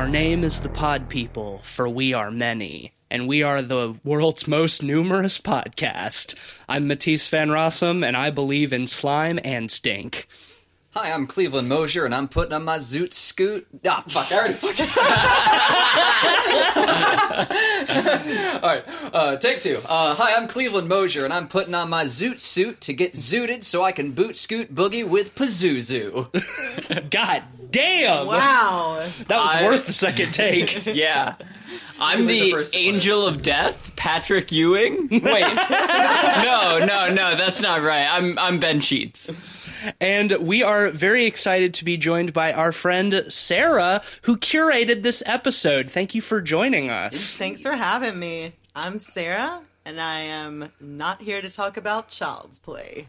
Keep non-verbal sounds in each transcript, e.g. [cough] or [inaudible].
Our name is the Pod People, for we are many, and we are the world's most numerous podcast. I'm Matisse Van Rossum, and I believe in slime and stink. Hi, I'm Cleveland Mosier, and I'm putting on my zoot scoot. Ah, fuck, I already fucked it. [laughs] [laughs] All right, uh, take two. Uh, hi, I'm Cleveland Mosier, and I'm putting on my zoot suit to get zooted so I can boot scoot boogie with Pazuzu. [laughs] God damn! Wow. That was I- worth the second take. [laughs] Yeah. I'm the the, first one. angel of death, Patrick Ewing. Wait, no, no, no, that's not right. I'm I'm Ben Sheets. And we are very excited to be joined by our friend Sarah, who curated this episode. Thank you for joining us. Thanks for having me. I'm Sarah, and I am not here to talk about child's play.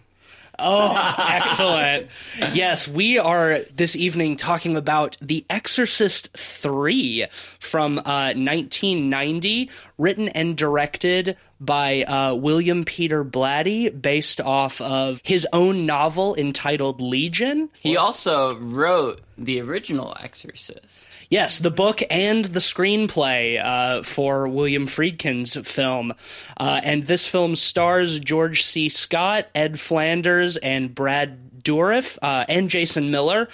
Oh, [laughs] excellent. Yes, we are this evening talking about The Exorcist 3 from uh, 1990, written and directed by uh, William Peter Blatty, based off of his own novel entitled Legion. He also wrote the original Exorcist. Yes, the book and the screenplay uh, for William Friedkin's film. Uh, and this film stars George C. Scott, Ed Flanders, and Brad Dourif, uh, and Jason Miller.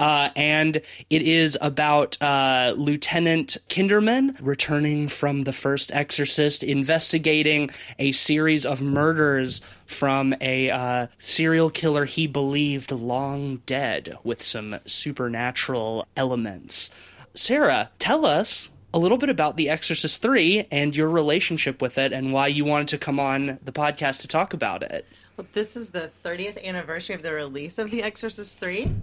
Uh, and it is about uh, Lieutenant Kinderman returning from the first Exorcist, investigating a series of murders from a uh, serial killer he believed long dead with some supernatural elements. Sarah, tell us a little bit about The Exorcist 3 and your relationship with it and why you wanted to come on the podcast to talk about it. Well, this is the 30th anniversary of the release of The Exorcist 3,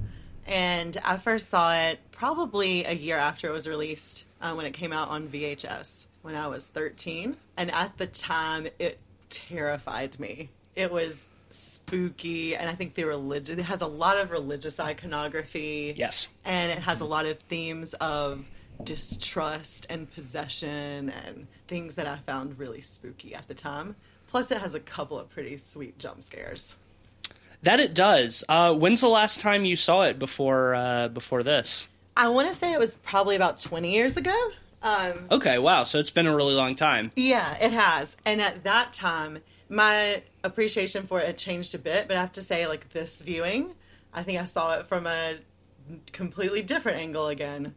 and I first saw it probably a year after it was released uh, when it came out on VHS when I was 13. And at the time, it terrified me. It was spooky, and I think the religion it has a lot of religious iconography. Yes. and it has a lot of themes of distrust and possession and things that I found really spooky at the time. Plus, it has a couple of pretty sweet jump scares. That it does. Uh, when's the last time you saw it before uh, before this? I want to say it was probably about 20 years ago. Um, Okay, wow. So it's been a really long time. yeah, it has. And at that time, my appreciation for it had changed a bit, but I have to say, like, this viewing, I think I saw it from a completely different angle again.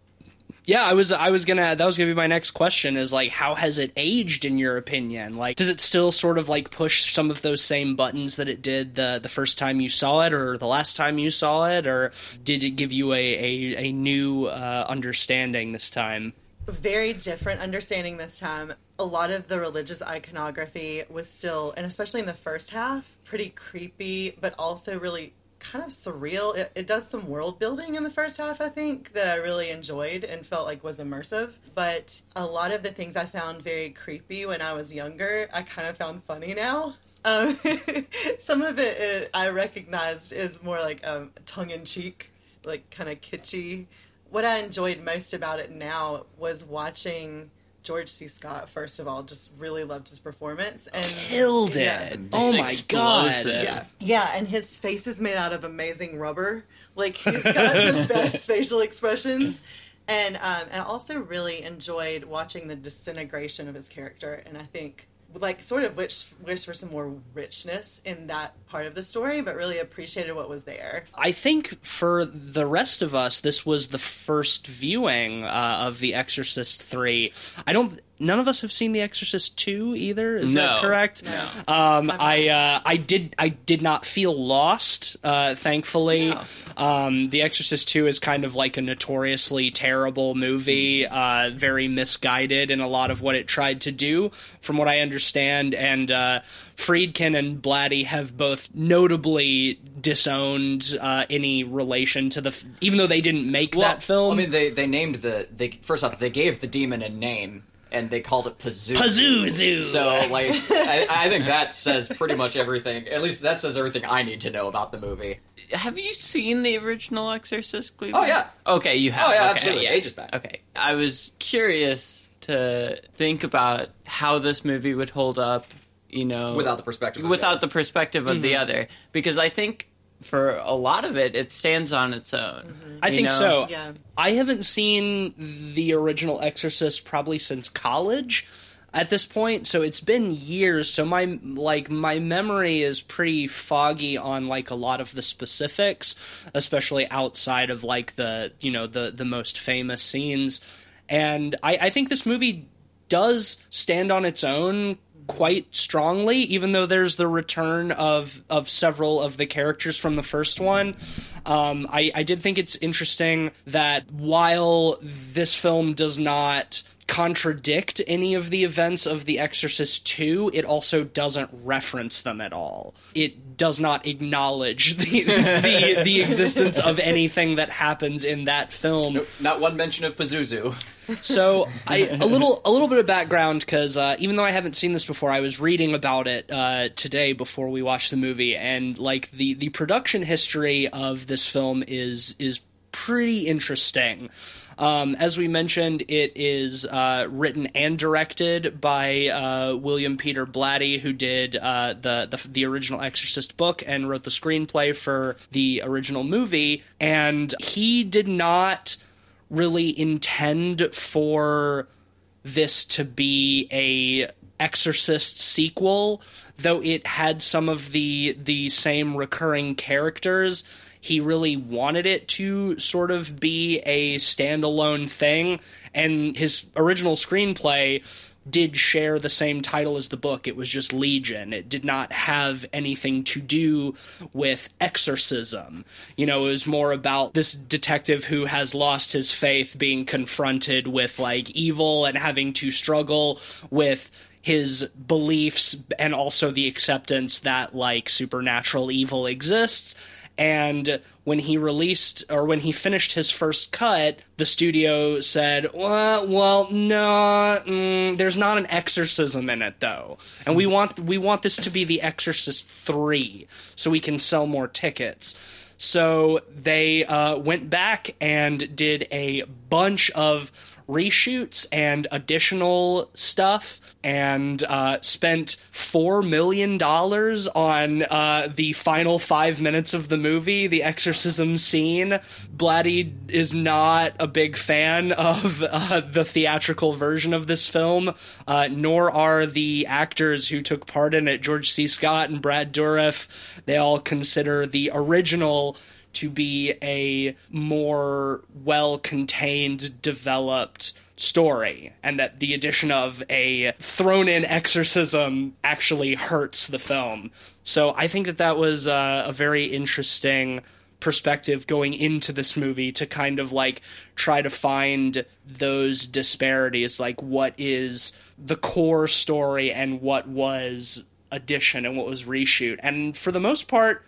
Yeah, I was I was gonna that was gonna be my next question is like how has it aged in your opinion? Like does it still sort of like push some of those same buttons that it did the the first time you saw it or the last time you saw it or did it give you a a, a new uh, understanding this time? very different understanding this time. A lot of the religious iconography was still, and especially in the first half, pretty creepy, but also really kind of surreal. It, it does some world building in the first half, I think, that I really enjoyed and felt like was immersive. But a lot of the things I found very creepy when I was younger, I kind of found funny now. Um, [laughs] some of it uh, I recognized is more like um, tongue in cheek, like kind of kitschy what I enjoyed most about it now was watching George C. Scott. First of all, just really loved his performance and Killed it. Yeah. Oh my god. Yeah, yeah, and his face is made out of amazing rubber. Like he's got the [laughs] best facial expressions, and um, and I also really enjoyed watching the disintegration of his character. And I think like sort of wish wish for some more richness in that part of the story, but really appreciated what was there. I think for the rest of us, this was the first viewing uh, of The Exorcist three. I don't. None of us have seen The Exorcist two either. Is that No. correct? Um, I uh, I did I did not feel lost. Uh, thankfully, No. um, The Exorcist two is kind of like a notoriously terrible movie, uh, very misguided in a lot of what it tried to do, from what I understand. And uh, Friedkin and Blatty have both notably disowned uh, any relation to the, f- even though they didn't make that film. I mean, they they named the they first off they gave the demon a name and they called it Pazuzu. Pazuzu. So like, I, I think that says pretty much everything. At least that says everything I need to know about the movie. Have you seen the original Exorcist, Cleveland? Oh, yeah. Okay, you have. Oh, yeah, okay, absolutely. Ages back. Okay, I was curious to think about how this movie would hold up. You know, Without the perspective of the without other. the perspective of the mm-hmm. other, because I think for a lot of it, it stands on its own. I think know? so. Yeah. I haven't seen the original Exorcist probably since college at this point, so it's been years. So my like my memory is pretty foggy on like a lot of the specifics, especially outside of like the you know the the most famous scenes. And I, I think this movie does stand on its own quite strongly, even though there's the return of of several of the characters from the first one. Um, I, I did think it's interesting that while this film does not contradict any of the events of The Exorcist 2, it also doesn't reference them at all. It does not acknowledge the [laughs] the, the existence of anything that happens in that film. Not one mention of Pazuzu. So, I a little a little bit of background because uh, even though I haven't seen this before, I was reading about it uh, today before we watched the movie, and like the the production history of this film is is pretty interesting. Um, as we mentioned, it is uh, written and directed by uh, William Peter Blatty, who did uh, the, the the original Exorcist book and wrote the screenplay for the original movie. And he did not really intend for this to be a Exorcist sequel, though it had some of the the same recurring characters. He really wanted it to sort of be a standalone thing, and his original screenplay did share the same title as the book. It was just Legion. It did not have anything to do with exorcism. You know, it was more about this detective who has lost his faith being confronted with like evil and having to struggle with his beliefs and also the acceptance that like supernatural evil exists. And when he released or when he finished his first cut, the studio said, "Well, well no, mm, there's not an exorcism in it though, and we want we want this to be the Exorcist three, so we can sell more tickets." So they uh, went back and did a bunch of reshoots and additional stuff and uh, spent $4 million on uh, the final five minutes of the movie, the exorcism scene. Blatty is not a big fan of uh, the theatrical version of this film, uh, nor are the actors who took part in it, George C. Scott and Brad Dourif. They all consider the original to be a more well contained, developed story, and that the addition of a thrown in exorcism actually hurts the film. So I think that that was uh, a very interesting perspective going into this movie to kind of like try to find those disparities like what is the core story and what was addition and what was reshoot and for the most part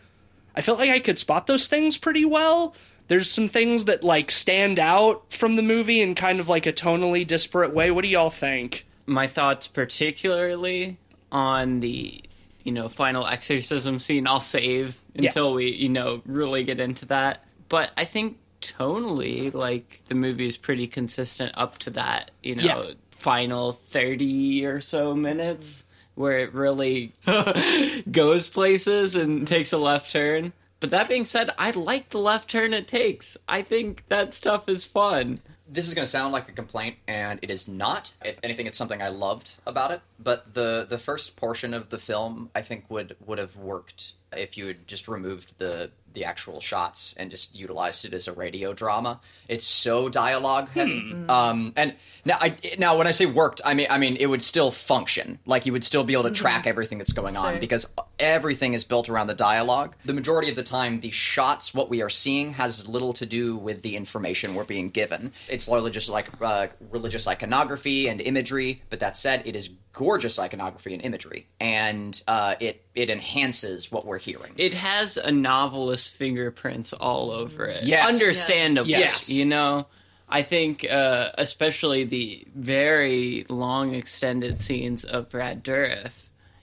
I felt like I could spot those things pretty well. There's some things that like stand out from the movie in kind of like a tonally disparate way. What do y'all think? my thoughts particularly on the you know final exorcism scene i'll save Yeah. until we you know really get into that but i think tonally like the movie is pretty consistent up to that you know Yeah. final 30 or so minutes where it really [laughs] goes places and takes a left turn but that being said i like the left turn it takes i think that stuff is fun this is going to sound like a complaint, and it is not. If anything, it's something I loved about it. But the the first portion of the film, I think, would would have worked if you had just removed the the actual shots and just utilized it as a radio drama. It's so dialogue heavy. Um, and now, I, now when I say worked, I mean I mean it would still function. Like you would still be able to track everything that's going on Sure. because everything is built around the dialogue. The majority of the time, the shots, what we are seeing, has little to do with the information we're being given. It's largely just like uh, religious iconography and imagery. But that said, it is gorgeous iconography and imagery, and uh, it it enhances what we're hearing. it has a novelist's fingerprints all over it. Yes. Understandably. Yes. You know, I think uh, especially the very long extended scenes of Brad Dourif,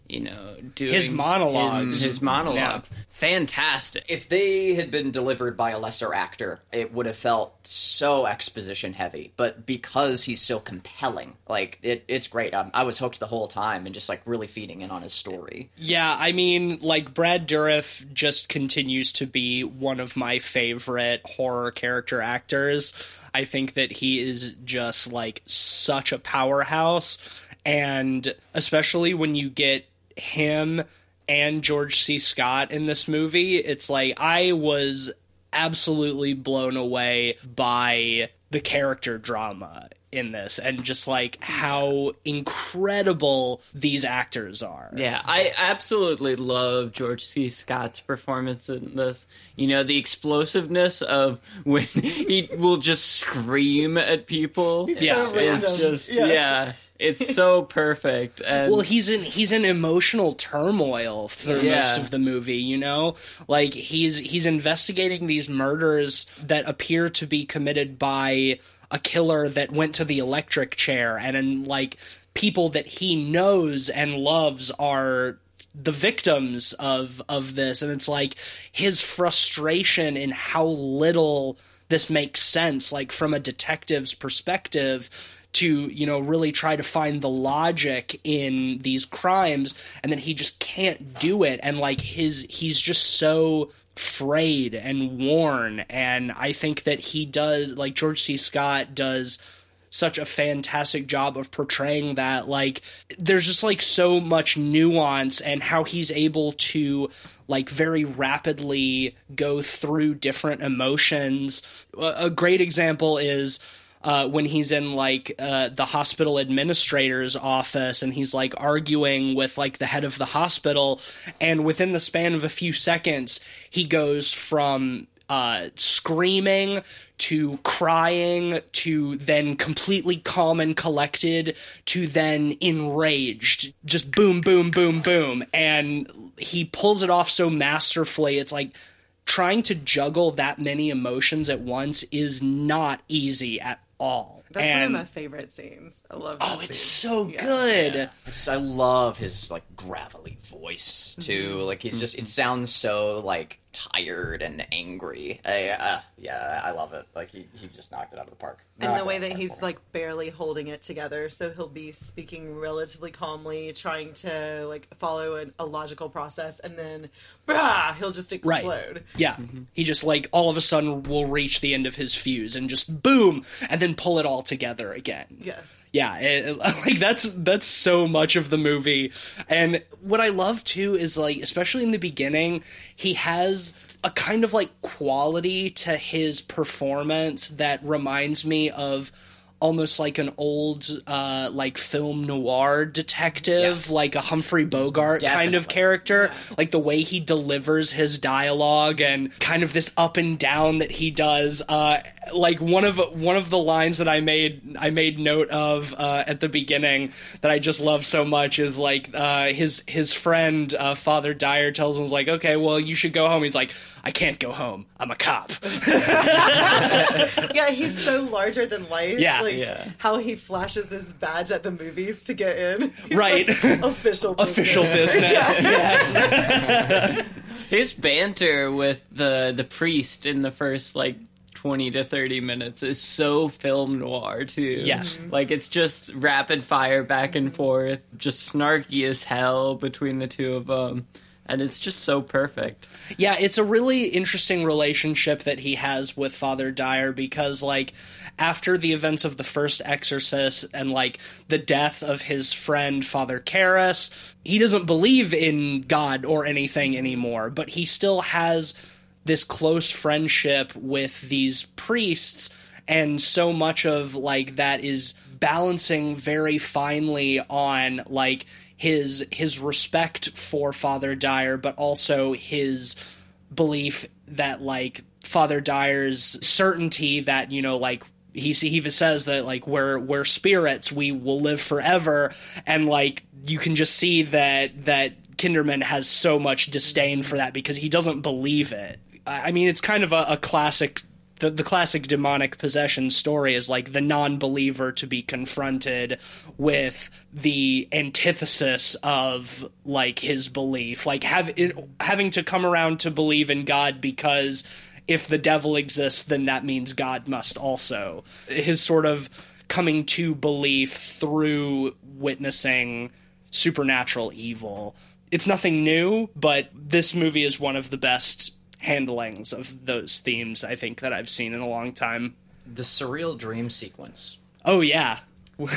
you know, doing His monologues. His, his monologues, fantastic. if they had been delivered by a lesser actor, it would have felt so exposition heavy. But because he's so compelling, like it, it's great. Um, I was hooked the whole time and just like really feeding in on his story. Yeah, I mean, like Brad Dourif just continues to be one of my favorite horror character actors. I think that he is just like such a powerhouse, and especially when you get him and George C. Scott in this movie, it's like I was absolutely blown away by the character drama in this and just like how incredible these actors are. Yeah, I absolutely love George C. Scott's performance in this. You know, the explosiveness of when [laughs] he will just scream at people. Yeah. so it's just Yeah. yeah. It's so [laughs] perfect. And Well, he's in he's in emotional turmoil through Yeah. most of the movie, you know? Like he's he's investigating these murders that appear to be committed by a killer that went to the electric chair and in like people that he knows and loves are the victims of of this and it's like his frustration in how little this makes sense like from a detective's perspective to you know really try to find the logic in these crimes and then he just can't do it. And like his he's just so frayed and worn. And i think that he does like george c. Scott does such a fantastic job of portraying that like there's just like so much nuance and how he's able to like very rapidly go through different emotions. A great example is uh, when he's in like uh, the hospital administrator's office and he's like arguing with like the head of the hospital. And within the span of a few seconds he goes from uh, screaming to crying to then completely calm and collected to then enraged. Just boom boom boom boom. And he pulls it off so masterfully. It's like trying to juggle that many emotions at once is not easy at all That's and one of my favorite scenes. I love. oh it's scene. so Yeah. good I just I love his like gravelly voice too. Mm-hmm. Like he's just it sounds so like tired and angry. I, uh, yeah, I love it. Like he, he just knocked it out of the park. And the way that the he's for like barely holding it together, so he'll be speaking relatively calmly, trying to like follow an, a logical process, and then, brah, he'll just Right. explode. Yeah. He just like all of a sudden will reach the end of his fuse and just boom and then pull it all together again. Yeah. Yeah, it, [laughs] like that's that's so much of the movie. And what I love too is like especially in the beginning, he has a kind of like quality to his performance that reminds me of almost like an old uh like film noir detective Yes. like a Humphrey Bogart kind of Definitely. character like the way he delivers his dialogue and kind of this up and down that he does uh like one of one of the lines that I made I made note of uh at the beginning that I just love so much is like uh his his friend uh Father Dyer tells him was like okay well you should go home he's like I can't go home I'm a cop [laughs] Yeah, he's so larger than life. Yeah. like Yeah. how he flashes his badge at the movies to get in. He's Right. like, [laughs] official. official business. business [laughs] yes his banter with the the priest in the first like 20 to 30 minutes is so film noir too. Yes. Mm-hmm. like it's just rapid fire back and mm-hmm. forth just snarky as hell between the two of them and it's just so perfect. Yeah, it's a really interesting relationship that he has with Father Dyer because, like, after the events of the first Exorcist and, like, the death of his friend, Father Karras, he doesn't believe in God or anything anymore, but he still has this close friendship with these priests, and so much of, like, that is balancing very finely on, like, his his respect for Father Dyer, but also his belief that like Father Dyer's certainty that you know like he he even says that like we're we're spirits we will live forever and like you can just see that that Kinderman has so much disdain for that because he doesn't believe it. I mean it's kind of a, a classic the, the classic demonic possession story is like the non-believer to be confronted with the antithesis of like his belief. Like have it, having to come around to believe in god because if the devil exists then that means god must also. His sort of coming to belief through witnessing supernatural evil. It's nothing new but this movie is one of the best handlings of those themes I think that I've seen in a long time. The surreal dream sequence. Oh yeah. [laughs] You're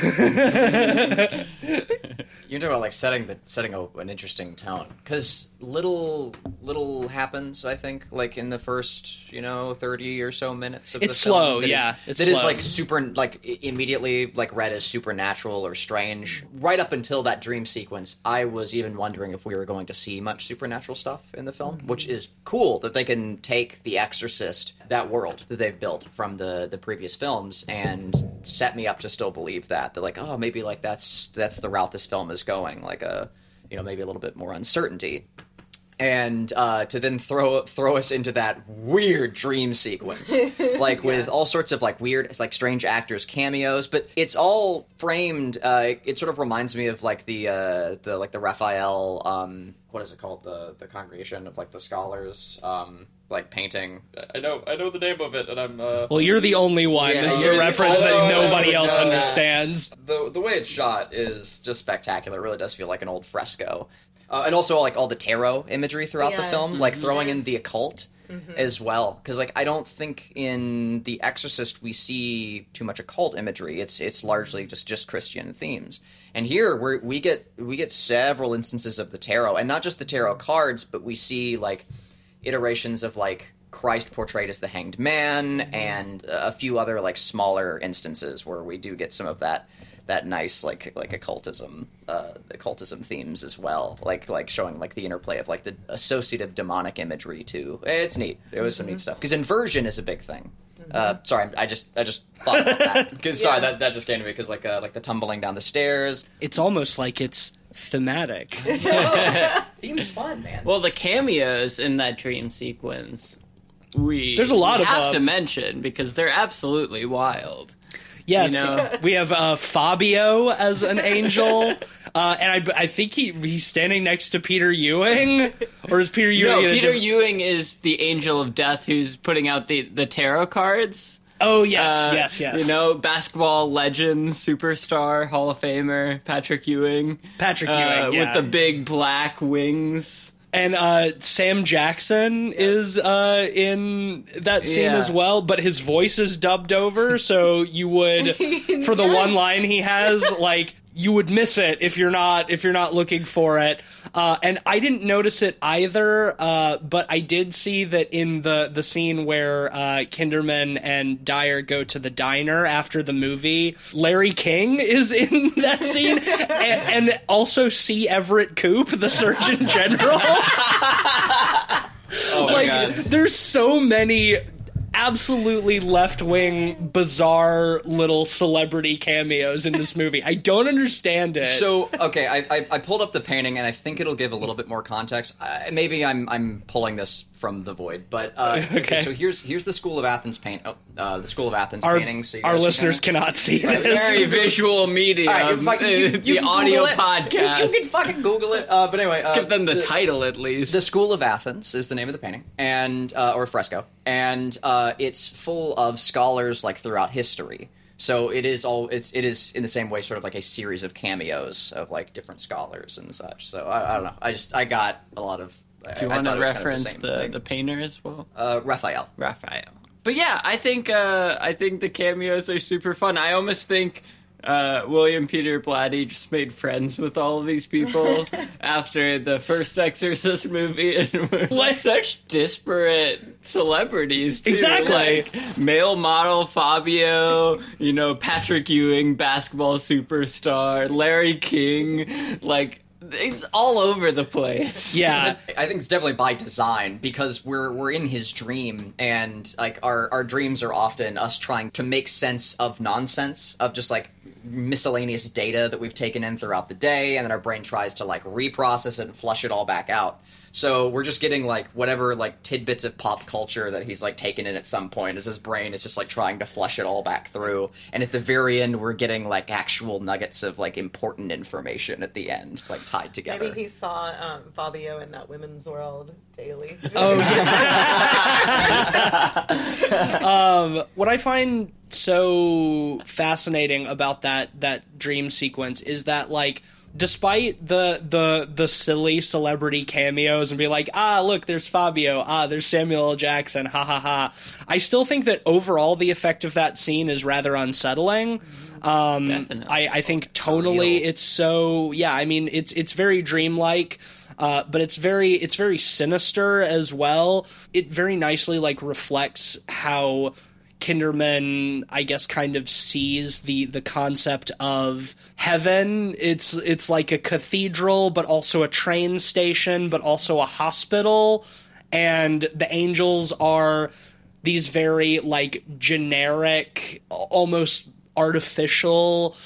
talking about like setting the setting a, an interesting tone because little little happens. I think like in the first you know thirty or so minutes of It's the slow, that is- yeah, it's that is, slow. like super like immediately like read as supernatural or strange. Right up until that dream sequence, I was even wondering if we were going to see much supernatural stuff in the film, mm-hmm. which is cool that they can take The Exorcist, that world that they've built from the the previous films, and set me up to still believe that. They're like, oh, maybe like that's that's the route this film is going, like a you know maybe a little bit more uncertainty and uh, to then throw throw us into that weird dream sequence, [laughs] like with all sorts of like weird, like strange actors cameos. But it's all framed. Uh, it, it sort of reminds me of like the uh, the like the Raphael. Um, what is it called? The the congregation of like the scholars. Um, like painting. I know I know the name of it, and I'm. Uh, Well, you're the only one. Yeah, this is a reference know, that nobody else no, understands. the the way it's shot is just spectacular. It really does feel like an old fresco, uh, and also like all the tarot imagery throughout the Yeah. film, like mm-hmm. throwing in the occult mm-hmm. as well. Because like I don't think in The Exorcist we see too much occult imagery. It's it's largely mm-hmm. just just Christian themes. And here we we get we get several instances of the tarot, and not just the tarot cards, but we see like iterations of like Christ portrayed as the hanged man and a few other like smaller instances where we do get some of that that nice like like occultism uh occultism themes as well. Like like showing like the interplay of like the associative demonic imagery too it's neat. It was some neat stuff. Because inversion is a big thing. Uh sorry i just i just thought about that. [laughs] Because sorry that, that just came to me because like uh, like the tumbling down the stairs. It's almost like it's thematic. [laughs] theme's fun man. Well, the cameos in that dream sequence, we There's a lot we of have them. to mention because they're absolutely wild. Yes, You know? we have uh, Fabio as an angel, [laughs] uh, and I, I think he he's standing next to Peter Ewing, or is Peter Ewing? No, Peter diff- Ewing is the angel of death who's putting out the the tarot cards. Oh yes, Uh, yes, yes. You know, basketball legend, superstar, Hall of Famer Patrick Ewing. Patrick uh, Ewing, yeah. with the big black wings. And uh, Sam Jackson is uh, in that scene Yeah. as well, but his voice is dubbed over, so you would [laughs] for the one line he has, like you would miss it if you're not if you're not looking for it. Uh, and I didn't notice it either, uh, but I did see that in the the scene where uh, Kinderman and Dyer go to the diner after the movie, Larry King is in [laughs] that scene, and, and also C. Everett Koop, the Surgeon General. [laughs] Oh my like god. there's so many absolutely left-wing bizarre little celebrity cameos in this [laughs] movie i don't understand it So okay, I, I I pulled up the painting and I think it'll give a little bit more context. Uh, maybe I'm I'm pulling this from the void, but uh, [laughs] Okay. So here's here's the School of Athens paint. Oh, uh, the School of Athens our, painting. So our guys can listeners kinda- cannot see this Very [laughs] visual medium. All right, you fucking- you- [laughs] you the can audio Google it. podcast. You, you can fucking Google it. Uh, but anyway, uh, Give them the, title at least. The School of Athens is the name of the painting, and uh, or fresco, and uh, it's full of scholars like throughout history. So it is all it's it is in the same way, sort of like a series of cameos of like different scholars and such. So I, I don't know. I just I got a lot of. Do you I, I want to was kind of reference the, the painter as well? uh, Raphael? Raphael. But yeah, I think uh, I think the cameos are super fun. I almost think uh, William Peter Blatty just made friends with all of these people [laughs] after the first Exorcist movie, and [laughs] were What? such disparate celebrities. Too. Exactly. like male model Fabio, you know Patrick Ewing, basketball superstar, Larry King, like. It's all over the place. yeah [laughs] I think it's definitely by design because we're we're in his dream and like our our dreams are often us trying to make sense of nonsense of just like miscellaneous data that we've taken in throughout the day, and then our brain tries to like reprocess it and flush it all back out. So we're just getting like whatever like tidbits of pop culture that he's like taken in at some point as his brain is just like trying to flush it all back through. And at the very end, we're getting like actual nuggets of like important information at the end, like tied together. Maybe he saw um, Fabio in that Women's World daily. Oh yeah. [laughs] um, what I find so fascinating about that that dream sequence is that like despite the the the silly celebrity cameos and be like ah look there's Fabio. Ah there's Samuel L. Jackson. Ha ha ha. I still think that overall the effect of that scene is rather unsettling. Um Definitely. I I think tonally it's so yeah I mean it's it's very dreamlike uh, but it's very it's very sinister as well. It very nicely like reflects how Kinderman, I guess, kind of sees the the concept of heaven. It's it's like a cathedral, but also a train station, but also a hospital, and the angels are these very like generic, almost artificial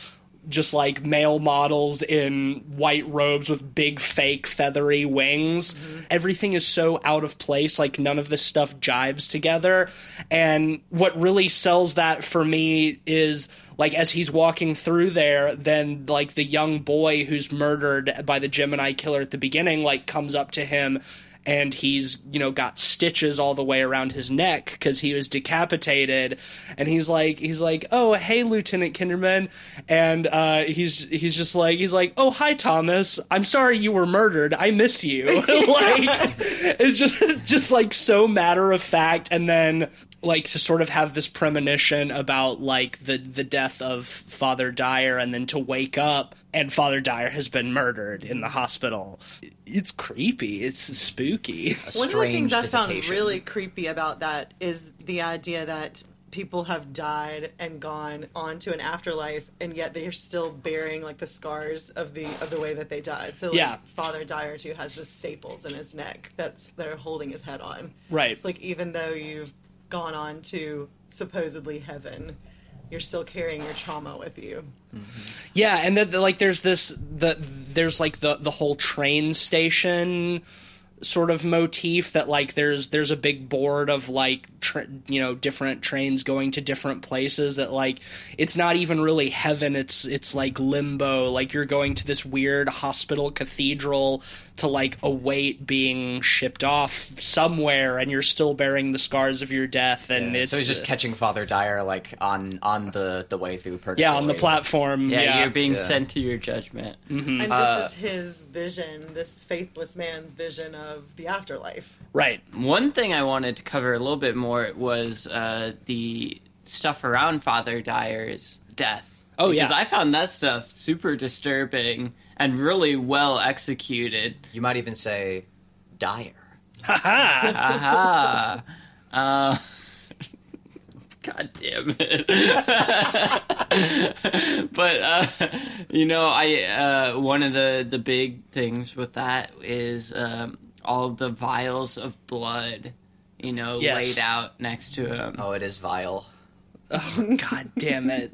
just like male models in white robes with big fake feathery wings. Mm-hmm. Everything is so out of place, like none of this stuff jives together. And what really sells that for me is like as he's walking through there, then like the young boy who's murdered by the Gemini killer at the beginning like comes up to him and he's you know got stitches all the way around his neck because he was decapitated. And he's like he's like oh hey lieutenant kinderman. And uh, he's he's just like he's like oh hi thomas. I'm sorry you were murdered. I miss you. [laughs] Like [laughs] it's just just like so matter of fact. And then like to sort of have this premonition about like the the death of Father Dyer and then to wake up and Father Dyer has been murdered in the hospital. It's creepy. It's spooky. A One of the things strange I found really creepy about that is the idea that people have died and gone on to an afterlife, and yet they're still bearing like the scars of the of the way that they died. So, like, Yeah. Father Dyer too has the staples in his neck that's they're holding his head on. Right. It's like even though you've gone on to supposedly heaven, you're still carrying your trauma with you. Yeah, and then like there's this the there's like the the whole train station sort of motif that like there's there's a big board of like tra- you know different trains going to different places that like it's not even really heaven it's it's like limbo like you're going to this weird hospital cathedral to like await being shipped off somewhere and you're still bearing the scars of your death and Yeah, it's so he's just catching Father Dyer like on on the the way through purgatory. yeah on the platform Yeah, yeah, you're being Yeah. sent to your judgment. And this Uh, is his vision, this faithless man's vision of the afterlife. right One thing I wanted to cover a little bit more was uh, the stuff around Father Dyer's death. Oh, because yeah. I found that stuff super disturbing and really well executed. You might even say Dyer. Haha. [laughs] Aha. uh, [laughs] God damn it. [laughs] but uh, you know, I uh, one of the the big things with that is um, all of the vials of blood, you know, Yes. laid out next to him. Oh, it is vile. Oh, God damn it.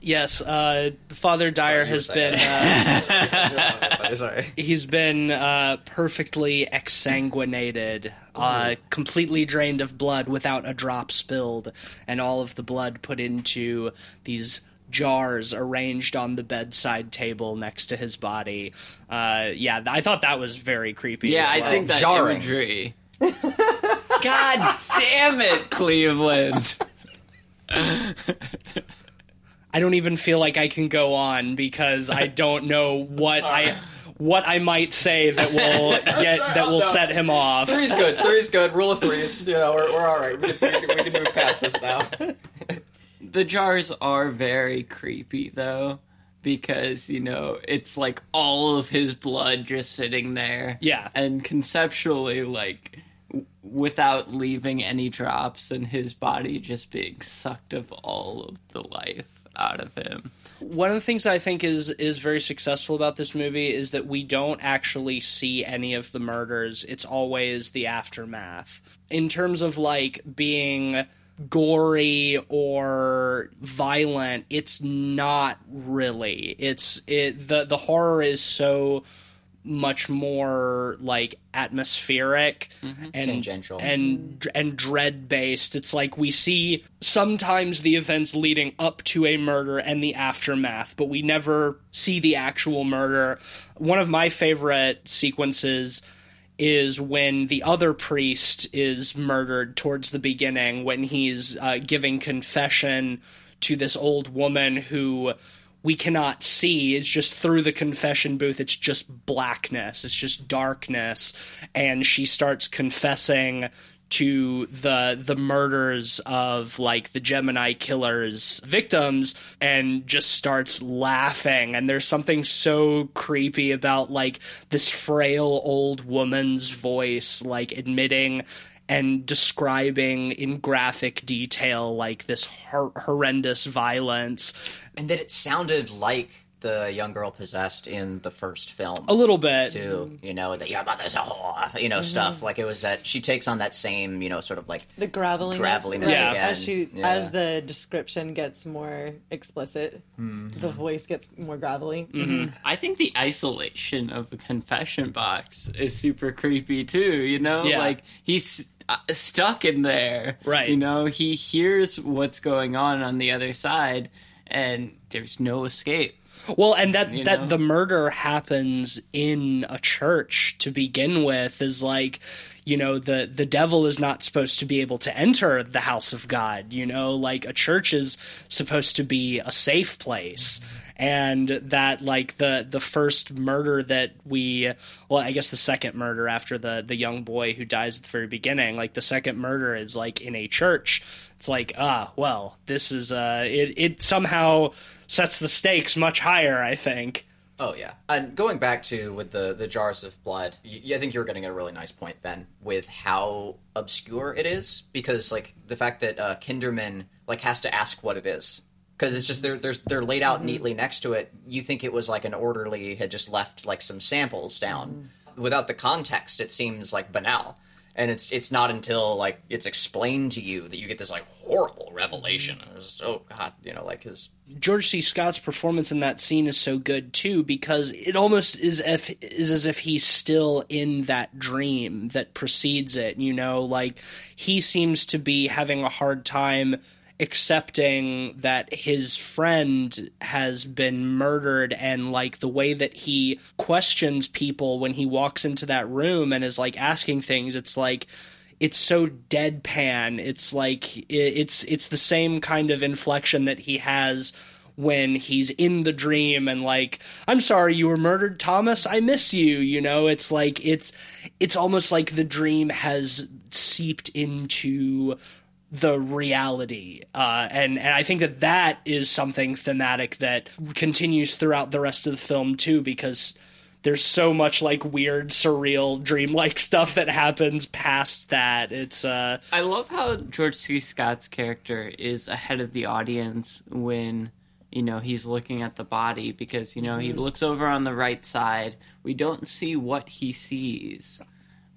Yes, uh, Father Dyer Sorry, has been uh, [laughs] Sorry. he's been uh, perfectly exsanguinated, uh, completely drained of blood without a drop spilled, and all of the blood put into these jars arranged on the bedside table next to his body. Uh, yeah, I thought that was very creepy. Yeah, as I think that Jarring. imagery. [laughs] God damn it, Cleveland. I don't even feel like I can go on because I don't know what [laughs] I what I might say that will [laughs] get that will set him off. Three's good. Three's good. Rule of threes. You know, we're, we're all right. We, can, we can move past this now. The jars are very creepy though because you know it's like all of his blood just sitting there. Yeah. And conceptually like w- without leaving any drops and his body just being sucked of all of the life out of him. One of the things I think is is very successful about this movie is that we don't actually see any of the murders. It's always the aftermath. In terms of like being gory or violent. It's not really. It's it the the horror is so much more like atmospheric mm-hmm. and Tangential. and and dread based. It's like we see sometimes the events leading up to a murder and the aftermath, but we never see the actual murder. One of my favorite sequences is when the other priest is murdered towards the beginning when he's uh, giving confession to this old woman who we cannot see. It's just through the confession booth it's just blackness it's just darkness. And she starts confessing to the the murders of like the Gemini killers victims and just starts laughing. And there's something so creepy about like this frail old woman's voice like admitting and describing in graphic detail like this hor- horrendous violence. And that it sounded like the young girl possessed in the first film. a little bit too, you know, that your mother's a whore, you know, stuff. Like it was that she takes on that same, you know, sort of like The graveliness, Graveliness Yeah. again. as she Yeah. as the description gets more explicit, Mm-hmm. the voice gets more gravelly. I think the isolation of a confession box is super creepy too. You know, Yeah. like he's uh, stuck in there. Right. You know, he hears what's going on on the other side, and there's no escape. Well, and that You that know? the murder happens in a church to begin with is like, you know, the the devil is not supposed to be able to enter the house of God, you know, like a church is supposed to be a safe place. And that like the the first murder that we well, I guess the second murder after the the young boy who dies at the very beginning, like the second murder is like in a church. It's like, ah, well, this is uh it it somehow sets the stakes much higher, I think. Oh yeah, and going back to with the the jars of blood, y I think you were getting a really nice point, Ben, with how obscure it is because like the fact that uh, Kinderman like has to ask what it is because it's just they're they're they're laid out mm-hmm. neatly next to it. You think it was like an orderly had just left like some samples down. Mm-hmm. Without the context, it seems like banal. And it's it's not until like it's explained to you that you get this like horrible revelation. And it's just, oh god, you know, like his George C. Scott's performance in that scene is so good too because it almost is if is as if he's still in that dream that precedes it. You know, like he seems to be having a hard time accepting that his friend has been murdered and like the way that he questions people when he walks into that room and is like asking things it's like it's so deadpan. It's like it's it's the same kind of inflection that he has when he's in the dream and like i'm sorry you were murdered thomas. I miss you you know? It's like it's it's almost like the dream has seeped into the reality uh, and and I think that that is something thematic that continues throughout the rest of the film too because there's so much like weird surreal dreamlike [laughs] stuff that happens past that it's uh I love how George C. Scott's character is ahead of the audience when you know he's looking at the body because you know he looks over on the right side. We don't see what he sees,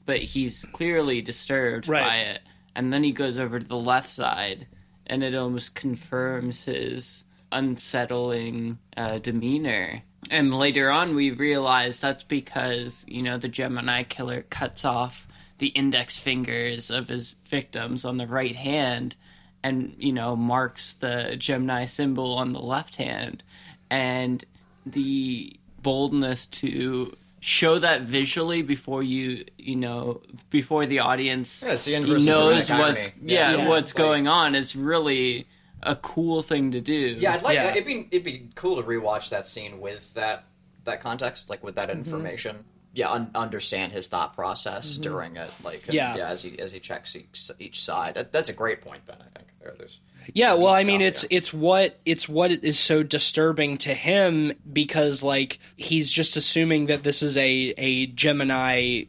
but he's clearly disturbed Right. by it. And then he goes over to the left side, and it almost confirms his unsettling uh, demeanor. And later on, we realize that's because, you know, the Gemini killer cuts off the index fingers of his victims on the right hand and, you know, marks the Gemini symbol on the left hand. And the boldness to show that visually before you, you know, before the audience Yeah, it's the inverse knows dramatic what's irony. yeah, Yeah. what's Like- going on it's really a cool thing to do. Yeah, I'd like Yeah. it'd be it'd be cool to rewatch that scene with that that context, like with that mm-hmm. information. Yeah, un- understand his thought process mm-hmm. during it, like Yeah. yeah, as he as he checks each, each side. That, that's a great point, Ben. I think there, there's Yeah, well, I mean, it's it's what it's what is so disturbing to him because like he's just assuming that this is a a Gemini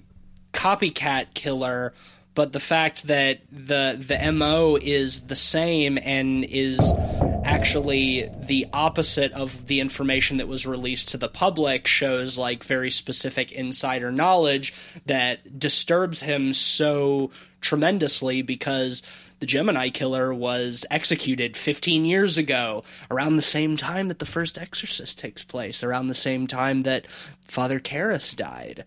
copycat killer, but the fact that the the mo is the same and is actually the opposite of the information that was released to the public shows like very specific insider knowledge that disturbs him so tremendously because the Gemini killer was executed 15 years ago, around the same time that the first Exorcist takes place, around the same time that Father Karras died.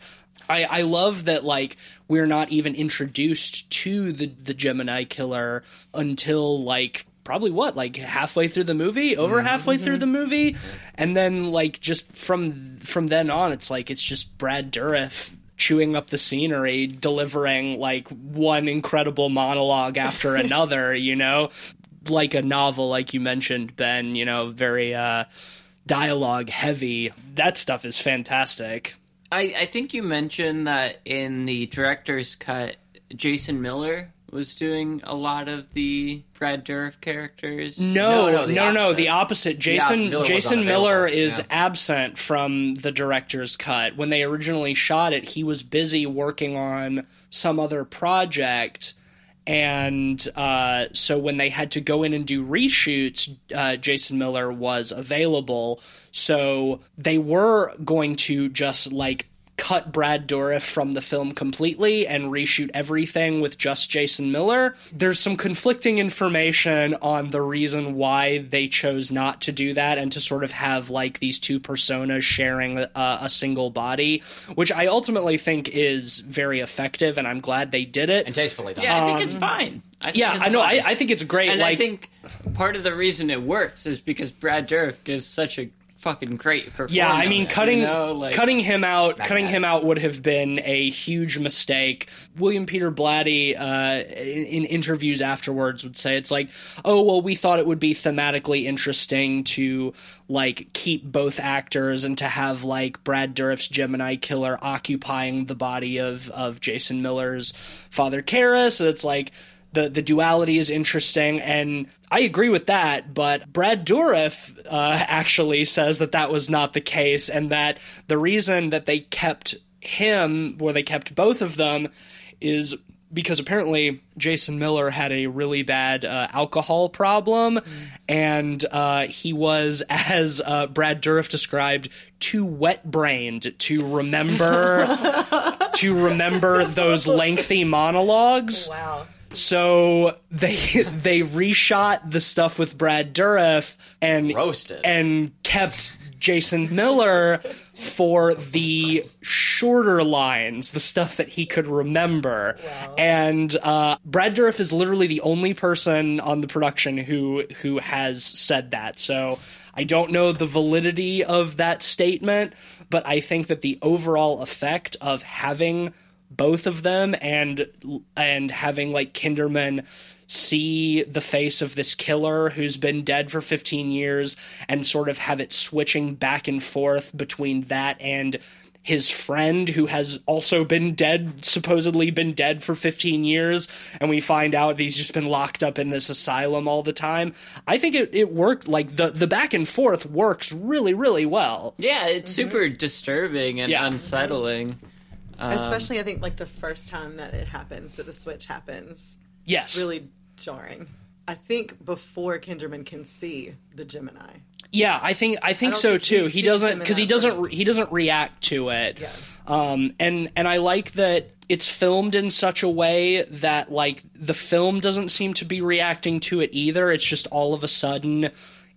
I, I love that like we're not even introduced to the the Gemini killer until like probably what like halfway through the movie over mm-hmm. halfway through mm-hmm. the movie. And then like just from from then on it's like it's just brad dourif chewing up the scenery delivering like one incredible monologue after [laughs] another you know? Like a novel like you mentioned ben you know very uh dialogue heavy. That stuff is fantastic. I, I think you mentioned that in the director's cut, Jason Miller was doing a lot of the Brad Dourif characters. No, No, no, no, no, the the opposite. opposite. Jason Miller was Jason Miller is yeah. absent from the director's cut. When they originally shot it, he was busy working on some other project. And uh, so when they had to go in and do reshoots, uh, Jason Miller was available. So they were going to just like cut Brad Dourif from the film completely and reshoot everything with just Jason Miller. There's some conflicting information on the reason why they chose not to do that and to sort of have like these two personas sharing uh, a single body, which I ultimately think is very effective and I'm glad they did it. and tastefully done. Yeah, I think it's fine. I yeah, I know. I, I think it's great. and like, I think part of the reason it works is because Brad Dourif gives such a fucking great performance. Yeah, I mean, you cutting know, like- cutting him out, cutting him out would have been a huge mistake. William Peter Blatty, uh, in, in interviews afterwards, would say it's like, oh well, we thought it would be thematically interesting to like keep both actors and to have like Brad Dourif's Gemini killer occupying the body of of Jason Miller's Father Karras. So it's like the the duality is interesting and I agree with that but Brad Dourif uh, actually says that that was not the case and that the reason that they kept him where they kept both of them is because apparently Jason Miller had a really bad uh, alcohol problem, and uh, he was, [laughs] as uh, Brad Dourif described, too wet-brained to remember [laughs] to remember those lengthy monologues. Wow. So they [laughs] they reshot the stuff with Brad Dourif and Roasted. and kept Jason Miller for the shorter lines, the stuff that he could remember. And uh, Brad Dourif is literally the only person on the production who who has said that. So I don't know the validity of that statement, but I think that the overall effect of having both of them and and having like Kinderman see the face of this killer who's been dead for 15 years and sort of have it switching back and forth between that and his friend who has also been dead supposedly been dead for 15 years and we find out he's just been locked up in this asylum all the time i think it, it worked like the the back and forth works really really well Yeah, it's super disturbing and Yeah. unsettling. Um, Especially, I think, like the first time that it happens, that the switch happens, yes It's really jarring. I think before Kinderman can see the Gemini. Yeah, I think I think I so think too. He doesn't because he doesn't first. he doesn't react to it. Yeah. Um, and and I like that it's filmed in such a way that like the film doesn't seem to be reacting to it either. It's just all of a sudden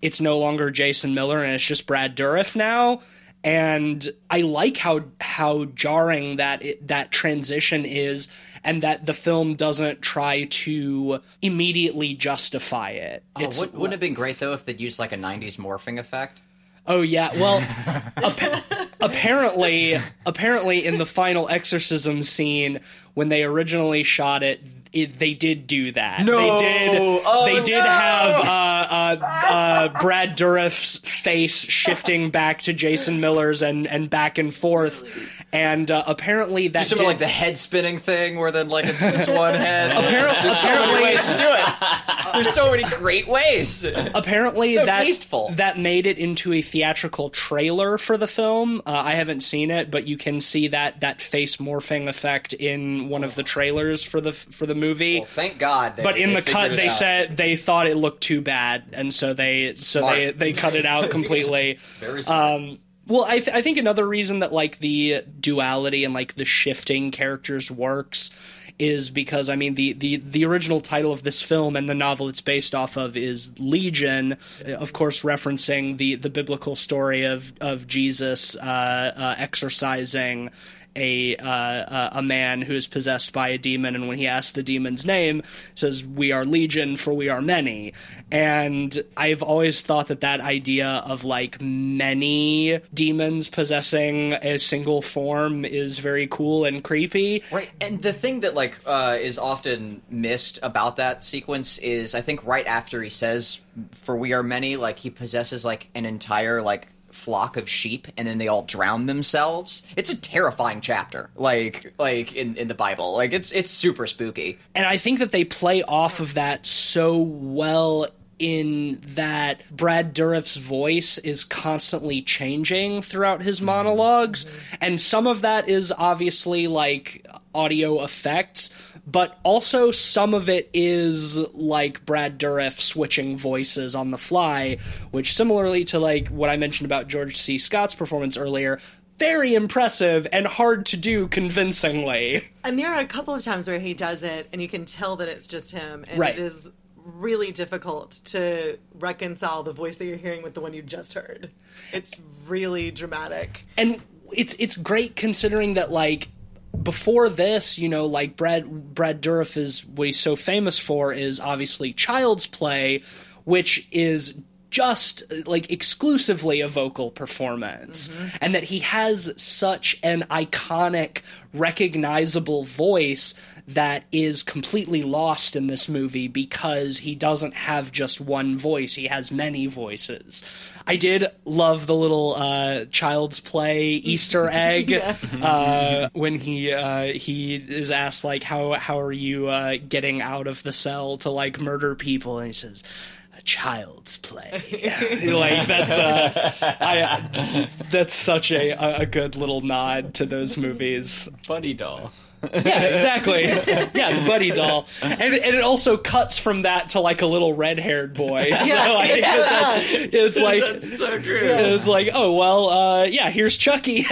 it's no longer Jason Miller and it's just Brad Dourif now. And I like how how jarring that it, that transition is, and that the film doesn't try to immediately justify it. Oh, would, wouldn't it have been great though if they'd used like a '90s morphing effect? Oh yeah, well, [laughs] appa- apparently, apparently in the final exorcism scene when they originally shot it, it they did do that. No! they did. Oh, they did no! have uh, uh, uh, Brad Dourif's face shifting back to Jason Miller's and and back and forth, and uh, apparently that Something did, like the head spinning thing, where then like it's, it's one head. [laughs] Appar- There's so many apparently- ways to do it. There's so many great ways. apparently So that tasteful. that made it into a theatrical trailer for the film. Uh, I haven't seen it, but you can see that that face morphing effect in one of the trailers for the for the movie. Well, thank God. They, but in the cut, they out. said they thought it looked too bad, and so they so Smart. they they cut it out [laughs] completely. very smart. Um, well, I, th- I think another reason that like the duality and like the shifting characters works is because I mean the, the the original title of this film and the novel it's based off of is Legion, of course referencing the the biblical story of of Jesus uh, uh, exorcising a uh, a man who is possessed by a demon, and when he asks the demon's name, says, "We are legion, for we are many." And I've always thought that that idea of like many demons possessing a single form is very cool and creepy. Right, and the thing that like uh, is often missed about that sequence is I think right after he says, "For we are many," like he possesses like an entire like flock of sheep and then they all drown themselves. It's a terrifying chapter. Like like in, in the Bible. Like it's it's super spooky. And I think that they play off of that so well in that Brad Dourif's voice is constantly changing throughout his mm-hmm. monologues. And some of that is obviously like audio effects, but also some of it is like Brad Dourif switching voices on the fly, which similarly to like what I mentioned about George C. Scott's performance earlier, very impressive and hard to do convincingly. And there are a couple of times where he does it, and you can tell that it's just him, and Right. it is really difficult to reconcile the voice that you're hearing with the one you just heard. It's really dramatic. and it's it's great considering that like before this, you know, like Brad Brad Dourif is what he's so famous for is obviously Child's Play, which is just like exclusively a vocal performance. Mm-hmm. And that he has such an iconic recognizable voice that is completely lost in this movie because he doesn't have just one voice he has many voices. I did love the little uh, child's play easter [laughs] egg uh, when he uh, he is asked like how how are you uh, getting out of the cell to like murder people? And he says a child's play. [laughs] [laughs] Like that's uh I, that's such a, a a good little nod to those movies. Buddy doll. [laughs] yeah, exactly. [laughs] yeah, the buddy doll, and and it also cuts from that to like a little red haired boy. [laughs] So I think that that's, it's like That's so true. it's like oh well, uh, yeah, here's Chucky.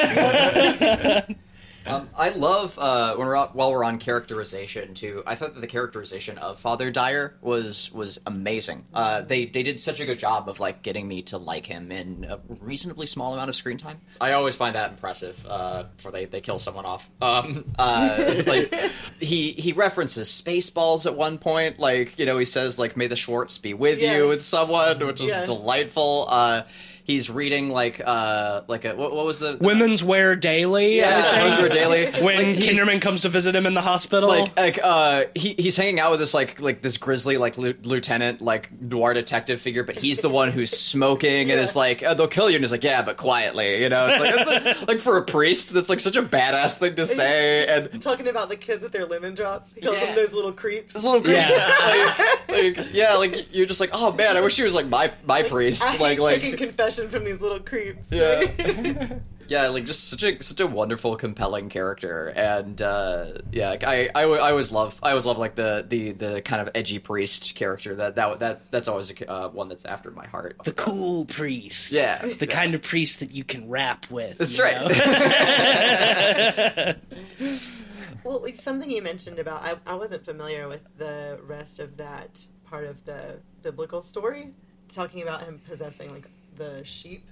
Um, I love uh, when we're on, while we're on characterization too. I thought that the characterization of Father Dyer was was amazing. Uh, they they did such a good job of like getting me to like him in a reasonably small amount of screen time. I always find that impressive. Uh, before they, they kill someone off. Um, [laughs] uh, like he he references Spaceballs at one point. Like you know he says like May the Schwartz be with Yes. you with someone, which is Yeah. delightful. He's reading like uh like a what, what was the Women's Wear Daily. yeah Women's Wear daily [laughs] When Like, Kinderman comes to visit him in the hospital. like like uh he he's hanging out with this like like this grizzly like lieu- lieutenant like noir detective figure but he's the one who's smoking and is like oh, they'll kill you and he's like yeah but quietly you know it's like it's a, [laughs] like for a priest that's like such a badass thing to say and Talking about the kids with their lemon drops, he calls Yeah. them those little creeps. this little creeps. Yes. [laughs] like, like, yeah like you're just like oh man I wish he was like my my priest I like hate like taking confession from these little creeps. yeah [laughs] yeah like just such a such a wonderful compelling character and uh yeah like, I, I I always love I always love like the the the kind of edgy priest character that that that that's always uh, one that's after my heart the cool priest. yeah The kind of priest that you can rap with. that's you right know? [laughs] [laughs] Well, something you mentioned about, I, I wasn't familiar with the rest of that part of the biblical story, talking about him possessing like the sheep,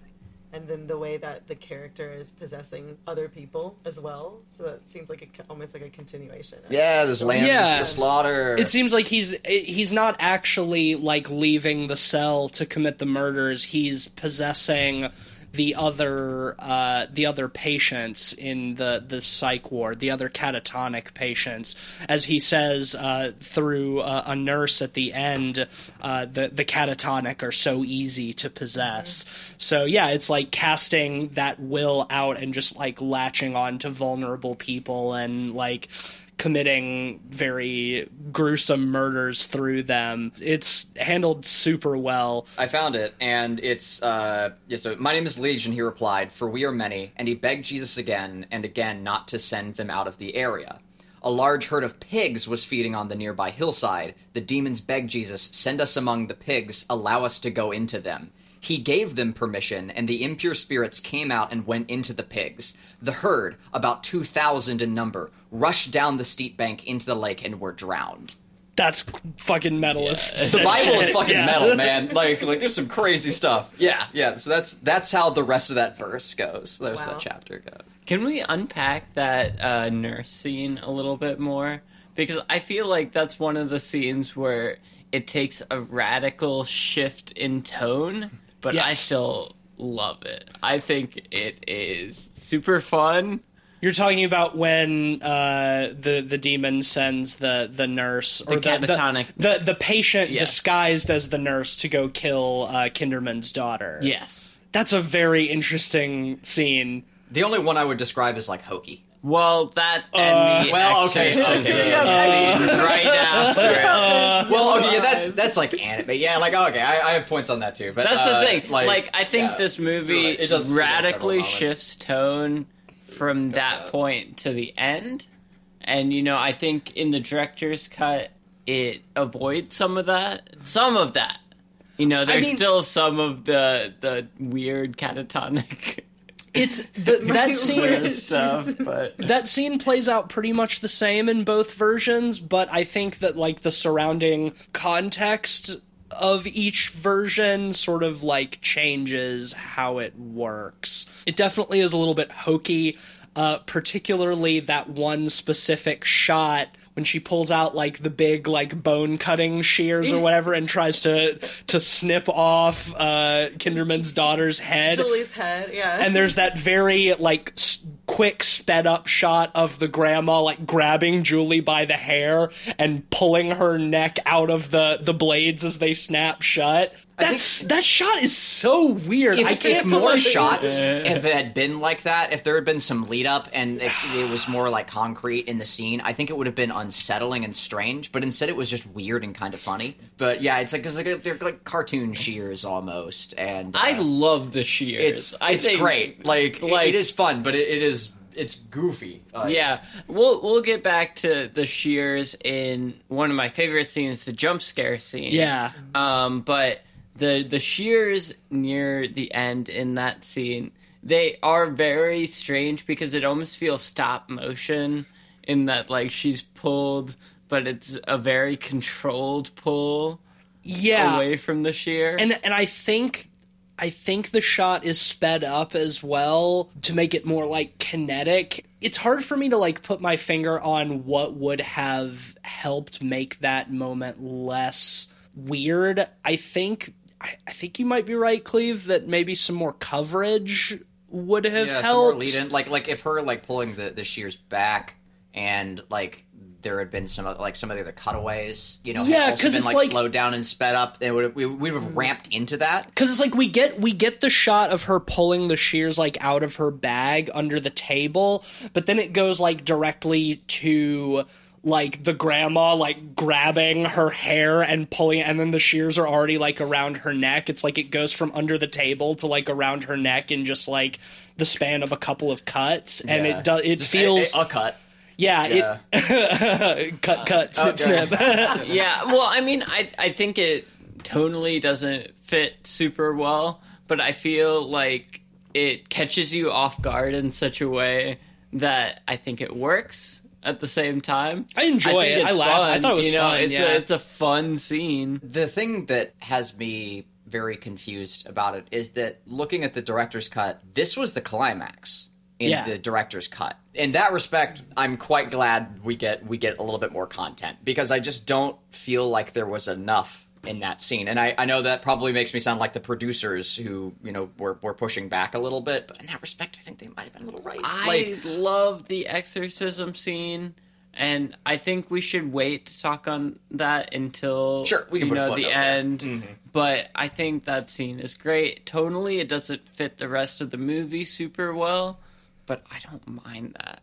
and then the way that the character is possessing other people as well. So that seems like a, almost like a continuation. of- yeah there's lambs Yeah. to slaughter It seems like he's he's not actually like leaving the cell to commit the murders. He's possessing the other uh, the other patients in the the psych ward, the other catatonic patients, as he says uh, through uh, a nurse at the end. Uh, the the catatonic are so easy to possess. So yeah, it's like casting that will out and just like latching on to vulnerable people and like committing very gruesome murders through them. It's handled super well. I found it, and it's uh, yeah. So my name is Legion. He replied, "For we are many." And he begged Jesus again and again not to send them out of the area. A large herd of pigs was feeding on the nearby hillside. The demons begged Jesus, "Send us among the pigs. Allow us to go into them." He gave them permission, and the impure spirits came out and went into the pigs. The herd, about 2,000 in number, rushed down the steep bank into the lake and were drowned. That's fucking metalist. The [laughs] Bible is fucking Yeah. metal, [laughs] man. Like, like there's some crazy stuff. Yeah, yeah. So that's that's how the rest of that verse goes. There's Wow. that chapter goes. Can we unpack that uh, nurse scene a little bit more? Because I feel like that's one of the scenes where it takes a radical shift in tone, but I still love it. I think it is super fun. You're talking about when uh, the the demon sends the the nurse or The catatonic- the, the the patient Yeah. disguised as the nurse to go kill uh, Kinderman's daughter. Yes. that's a very interesting scene. The only one I would describe as like hokey. Well, that and the uh, well, okay, exorcism [laughs] okay, uh, scene right after. it. Uh, well, okay, yeah, that's that's like anime. Yeah, like okay, I, I have points on that too. But That's uh, the thing. Like, like I think yeah, this movie right. It does- it radically several shifts tone from that point to the end. And you know, I think in the director's cut it avoids some of that. Some of that. You know, there's mean- still some of the the weird catatonic It's the, [laughs] that scene. stuff, but [laughs] that scene plays out pretty much the same in both versions, but I think that like the surrounding context of each version sort of like changes how it works. It definitely is a little bit hokey, uh, particularly that one specific shot when she pulls out like the big like bone cutting shears or whatever and tries to to snip off uh Kinderman's daughter's head Julie's head, yeah. and there's that very like s- quick sped up shot of the grandma like grabbing Julie by the hair and pulling her neck out of the the blades as they snap shut. That's that shot is so weird. If, I can't if more shots, if it had been like that, if there had been some lead up and it, it was more like concrete in the scene, I think it would have been unsettling and strange. But instead, it was just weird and kind of funny. But yeah, it's like, it's like they're like cartoon shears almost, and uh, I love the shears. it's I it's think- great. Like, like- it is fun, but it, it is it's goofy. Uh, Yeah, we'll we'll get back to the shears in one of my favorite scenes, the jump scare scene. Yeah. Um, but the the shears near the end in that scene, they are very strange because it almost feels stop motion in that like she's pulled, but it's a very controlled pull Yeah. away from the shear. and and I think I think the shot is sped up as well to make it more like kinetic. It's hard for me to like put my finger on what would have helped make that moment less weird. I think I, I think you might be right, Cleve, that maybe some more coverage would have yeah, some more helped. lead in. Like like if her like pulling the the shears back and like there had been some like some of the other cutaways, you know, Yeah, because it's like, like- slowed down and sped up. They would we we would have ramped into that. Mm. Because it's like we get we get the shot of her pulling the shears like out of her bag under the table, but then it goes like directly to like the grandma like grabbing her hair and pulling and then the shears are already like around her neck. It's like it goes from under the table to like around her neck in just like the span of a couple of cuts, and Yeah. it does it Just feels a, a cut. yeah, Yeah. it [laughs] cut uh, cut snip Okay. snip. [laughs] yeah, well, I mean, I I think it tonally doesn't fit super well, but I feel like it catches you off guard in such a way that I think it works at the same time. I enjoy think it. I it's laugh. I thought it was you know, fun, It's yeah. a it's a fun scene. The thing that has me very confused about it is that looking at the director's cut, this was the climax in Yeah. the director's cut. In that respect, I'm quite glad we get we get a little bit more content because I just don't feel like there was enough in that scene. And I, I know that probably makes me sound like the producers who, you know, were, were pushing back a little bit, but in that respect I think they might have been a little right. I like love the exorcism scene. And I think we should wait to talk on that until Sure, we you know the end. Mm-hmm. But I think that scene is great. Tonally, it doesn't fit the rest of the movie super well, but I don't mind that.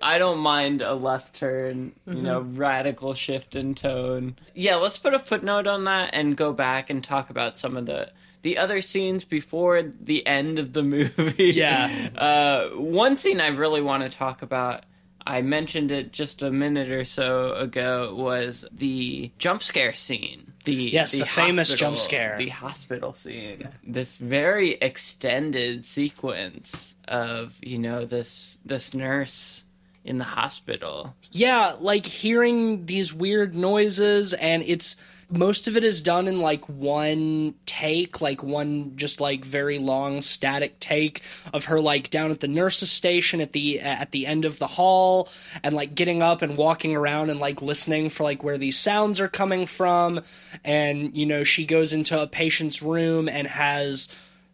I don't mind a left turn, you know, radical shift in tone. Yeah, let's put a footnote on that and go back and talk about some of the the other scenes before the end of the [laughs] movie. Yeah. Uh, one scene I really want to talk about I mentioned it just a minute or so ago was the jump scare scene. The Yes, the famous hospital- jump scare. The hospital scene. This very extended sequence of, you know, this this nurse in the hospital. Yeah, like hearing these weird noises, and it's most of it is done in like one take, like one just like very long static take of her like down at the nurse's station at the at the end of the hall, and like getting up and walking around and like listening for like where these sounds are coming from, and you know she goes into a patient's room and has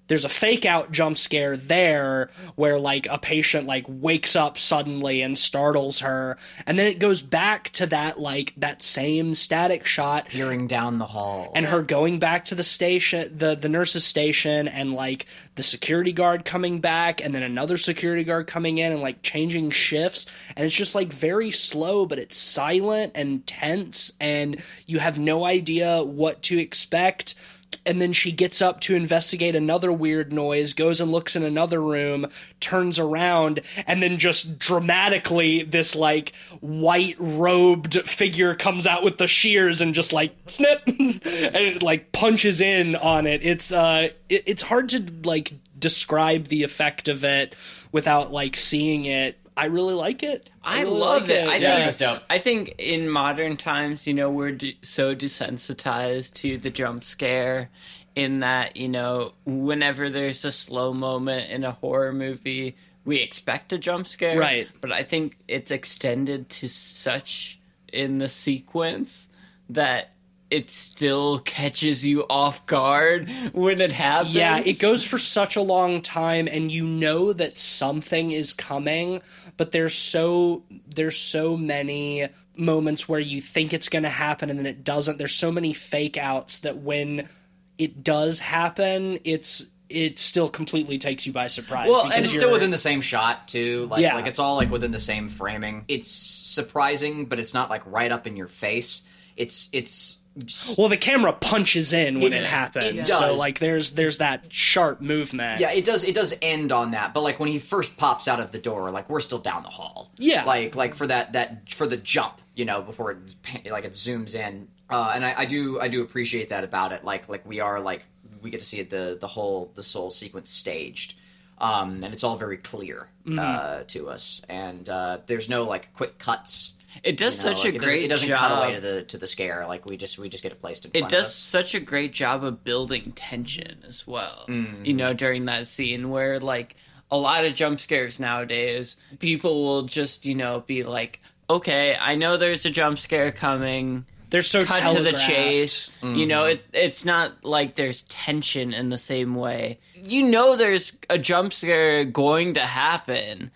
there's a fake out jump scare there where like a patient like wakes up suddenly and startles her. And then it goes back to that like that same static shot. Peering down the hall. and her going back to the station the the nurse's station and like the security guard coming back and then another security guard coming in and like changing shifts. And it's just like very slow but it's silent and tense. And you have no idea what to expect and then she gets up to investigate another weird noise, goes and looks in another room, turns around, and then just dramatically this like white robed figure comes out with the shears and just like snip [laughs] and like punches in on it. It's uh it, it's hard to like describe the effect of it without like seeing it. I really like it. I, really love like it. I Yeah. think It's dope. I think in modern times, you know, we're de- so desensitized to the jump scare. In that, you know, whenever there's a slow moment in a horror movie, we expect a jump scare. Right. But I think it's extended to such in the sequence that it still catches you off guard when it happens. Yeah, it goes for such a long time and you know that something is coming, but there's so there's so many moments where you think it's going to happen and then it doesn't. There's so many fake outs that when it does happen, it's it still completely takes you by surprise. Well, and it's still within the same shot too. Like, Yeah. like it's all like within the same framing. It's surprising, but it's not like right up in your face. It's it's Well, the camera punches in when It- it, happens, it so like there's there's that sharp movement. yeah, it does it does end on that. But like when he first pops out of the door, like we're still down the hall. Yeah. like like for that that for the jump, you know, before it like it zooms in. Uh, and I, I do I do appreciate that about it. Like like we are like we get to see the the whole the whole sequence staged. Um, and it's all very clear Mm-hmm. uh, to us, and uh, there's no like quick cuts. It does you know, such like, a it great doesn't, it doesn't job. cut away to the to the scare. Like we just we just get it placed in. it front does Of us. such a great job of building tension as well. Mm-hmm. You know, during that scene where like a lot of jump scares nowadays, people will just, you know, be like, "Okay, I know there's a jump scare coming." They're so Cut to the chase. You Mm-hmm. know, it it's not like there's tension in the same way. You know there's a jump scare going to happen,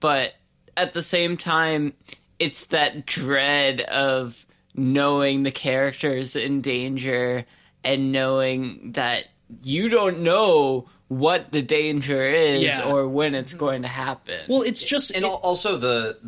but at the same time it's that dread of knowing the characters in danger and knowing that you don't know what the danger is Yeah. or when it's going to happen. Well, it's just and it- also the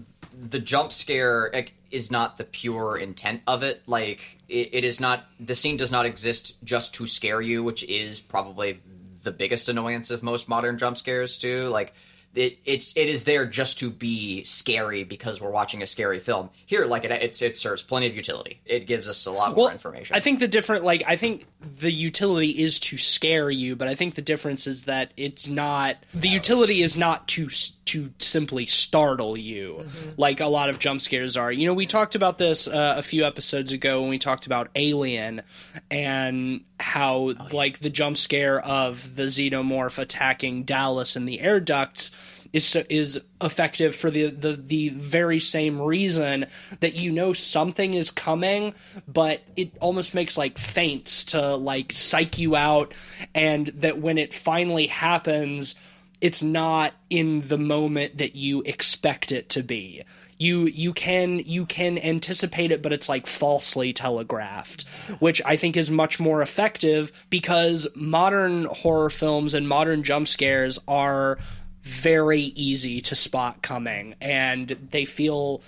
the jump scare is not the pure intent of it like it, it is not the scene does not exist just to scare you which is probably the biggest annoyance of most modern jump scares too like it, it's it is there just to be scary because we're watching a scary film. Here like it it's, it serves plenty of utility. It gives us a lot more information. I think the different, like, I think the utility is to scare you, but I think the difference is that it's not. The utility is not to to simply startle you, like a lot of jump scares are. You know, we talked about this uh, a few episodes ago when we talked about Alien and how, like, the jump scare of the xenomorph attacking Dallas in the air ducts is is effective for the, the the very same reason that you know something is coming, but it almost makes like feints to like psych you out, and that when it finally happens, it's not in the moment that you expect it to be. You you can you can anticipate it, but it's like falsely telegraphed, which I think is much more effective because modern horror films and modern jump scares are very easy to spot coming and they feel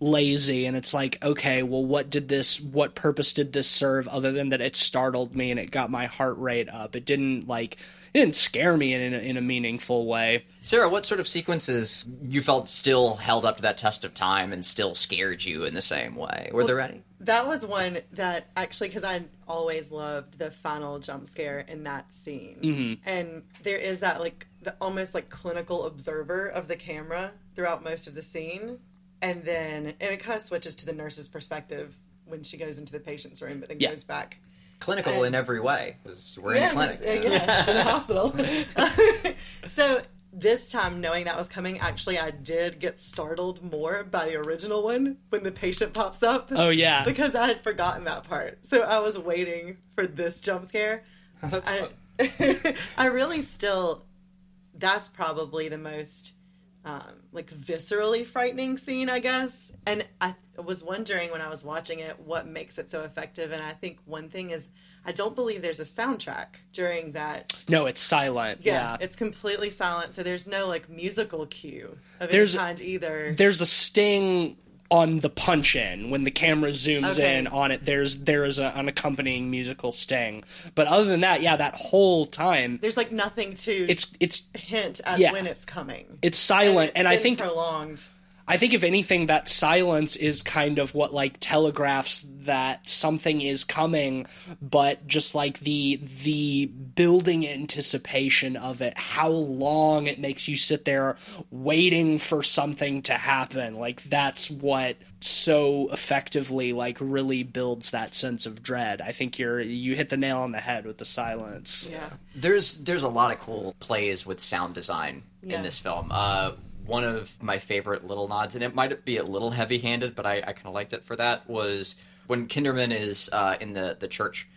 lazy and it's like okay well what did this what purpose did this serve other than that it startled me and it got my heart rate up it didn't like it didn't scare me in a, in a meaningful way Sarah, what sort of sequences you felt still held up to that test of time and still scared you in the same way? Were there any? That was one that actually, because I always loved the final jump scare in that scene, Mm-hmm. and there is that like the almost like clinical observer of the camera throughout most of the scene, and then and it kind of switches to the nurse's perspective when she goes into the patient's room, but then Yeah. goes back. Clinical in every way. 'cause We're in a clinic. it's- uh, yeah, it's in a hospital. [laughs] so this time, knowing that was coming, actually, I did get startled more by the original one when the patient pops up. oh yeah because I had forgotten that part. So I was waiting for this jump scare. [laughs] That's I. [laughs] I really still, that's probably the most um, like viscerally frightening scene, I guess. And I was wondering when I was watching it what makes it so effective. And I think one thing is I don't believe there's a soundtrack during that. no it's silent Yeah, yeah, it's completely silent. So there's no like musical cue of There's- any kind either. there's a sting on the punch in when the camera zooms Okay. in on it there's there is a, an accompanying musical sting but other than that yeah that whole time there's like nothing to it's it's hint at Yeah. when it's coming. it's silent it's and, i think prolonged. I think if anything, that silence is kind of what like telegraphs that something is coming, but just like the the building anticipation of it, how long it makes you sit there waiting for something to happen. Like that's what so effectively like really builds that sense of dread. I think you're you hit the nail on the head with the silence. Yeah. There's there's a lot of cool plays with sound design Yeah. in this film. Uh, one of my favorite little nods, and it might be a little heavy-handed, but I, I kind of liked it for that. Was when Kinderman is uh, in the the church,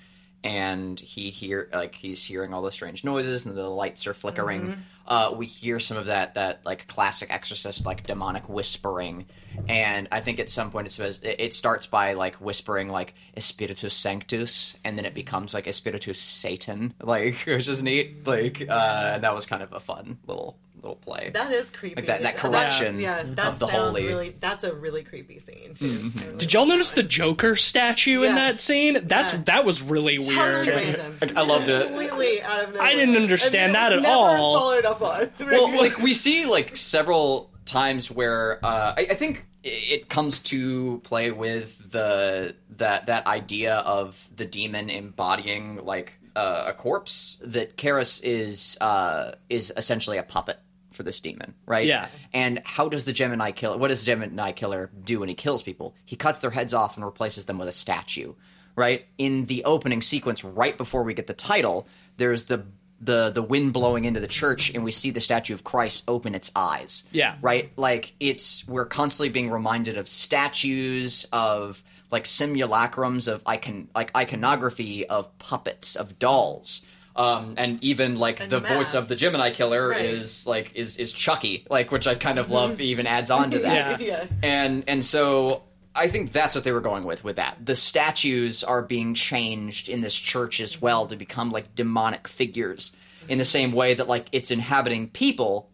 and he hear like he's hearing all the strange noises, and the lights are flickering. Mm-hmm. Uh, we hear some of that that like classic Exorcist like demonic whispering, and I think at some point it says it, it starts by like whispering like Espiritus Sanctus, and then it becomes like Espiritus Satan, [laughs] like which is neat. Like uh, and that was kind of a fun little little play. That is creepy. Like that- that corruption yeah, that of the holy. Really, that's a really creepy scene too. Did y'all notice the Joker statue in that scene? That's Yeah. that was really weird. Random. I loved it. Completely out of nowhere. I didn't understand that at never all. Followed up on. [laughs] well, like we see like several times where uh, I, I think it comes to play with the that that idea of the demon embodying like uh, a corpse. That Karras is uh, is essentially a puppet for this demon, right? Yeah. And how does the Gemini killer? What does the Gemini killer do when he kills people? He cuts their heads off and replaces them with a statue, right? In the opening sequence, right before we get the title, there's the the the wind blowing into the church, and we see the statue of Christ open its eyes. Yeah. Right. Like it's we're constantly being reminded of statues of like simulacrums of icon like iconography of puppets of dolls. Um, and even like And the voice of the. Gemini killer Right. is like is is Chucky, like which I kind of love. even adds on to [laughs] that. Yeah. yeah. And and so I think that's what they were going with with that. The statues are being changed in this church as well to become like demonic figures in the same way that like it's inhabiting people,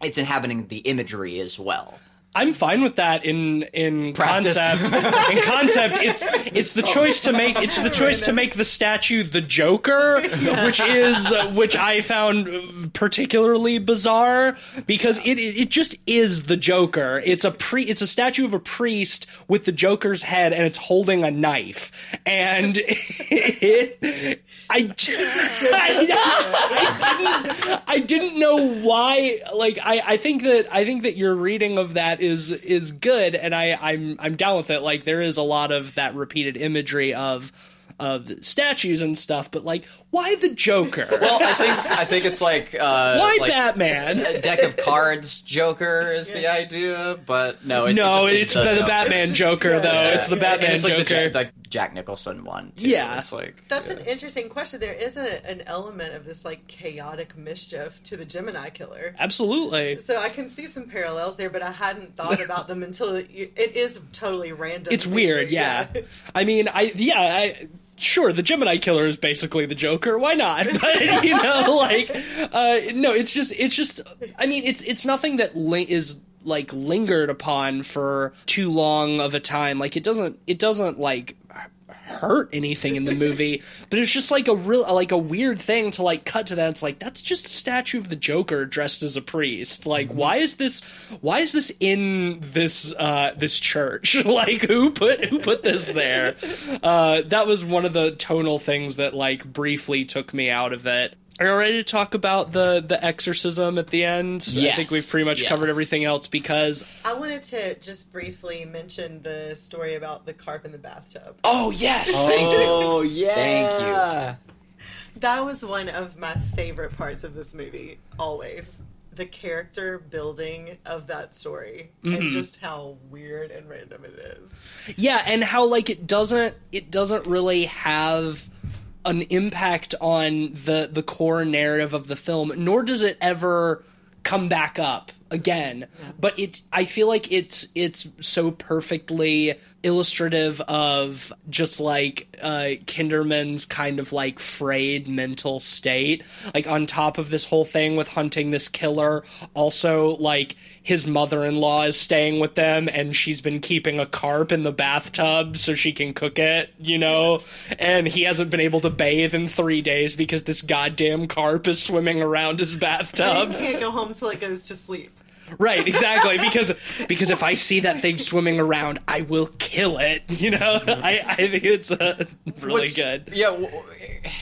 it's inhabiting the imagery as well. I'm fine with that in in Practice. concept. in concept, it's it's the choice to make it's the choice to make the statue the Joker, which is uh, which I found particularly bizarre because it it it just is the Joker. It's a pre it's a statue of a priest with the Joker's head and it's holding a knife, and it, I, I, [laughs] I didn't I didn't know why. Like I, I think that I think that your reading of that is is good, and I I'm I'm down with it. Like there is a lot of that repeated imagery of of statues and stuff, but like why the Joker? [laughs] Well, I think I think it's like uh, why like Batman? A deck of cards Joker is the idea, but no, it, it no, just- it's, the, the Joker. Batman Joker though. Yeah. It's the And Batman it's like Joker. the, like Jack Nicholson one. Too. Yeah. it's like That's yeah. an interesting question. There is a, an element of this like chaotic mischief to the Gemini killer. Absolutely. So I can see some parallels there, but I hadn't thought [laughs] about them until you, it is totally random. It's weird, yeah. I mean, I yeah, I sure the Gemini killer is basically the Joker. Why not? [laughs] But you know, [laughs] like, uh, no, it's just it's just. I mean, it's it's nothing that li- is like lingered upon for too long of a time. Like it doesn't it doesn't like hurt anything in the movie, [laughs] but it's just like a real like a weird thing to like cut to that. It's like that's just a statue of the Joker dressed as a priest. Like why is this why is this in this uh this church? [laughs] like who put who put this there? [laughs] Uh that was one of the tonal things that like briefly took me out of it. Are you ready to talk about the the exorcism at the end? I think we've pretty much Yes. covered everything else because I wanted to just briefly mention the story about the carp in the bathtub. oh yes, oh, Thank you. Oh yeah. Thank you. That was one of my favorite parts of this movie, always. The character building of that story and mm-hmm. just how weird and random it is. Yeah, and how like it doesn't it doesn't really have an impact on the the core narrative of the film, nor does it ever come back up again. But it I feel like it's it's so perfectly illustrative of just like uh Kinderman's kind of like frayed mental state. Like on top of this whole thing with hunting this killer, also like his mother-in-law is staying with them and she's been keeping a carp in the bathtub so she can cook it, you know? And he hasn't been able to bathe in 3 days because this goddamn carp is swimming around his bathtub. [laughs] can't go home till it goes to sleep. Right, exactly. Because because if I see that thing swimming around, I will kill it. You know, I, I think it's uh, really What's- good. Yeah, w-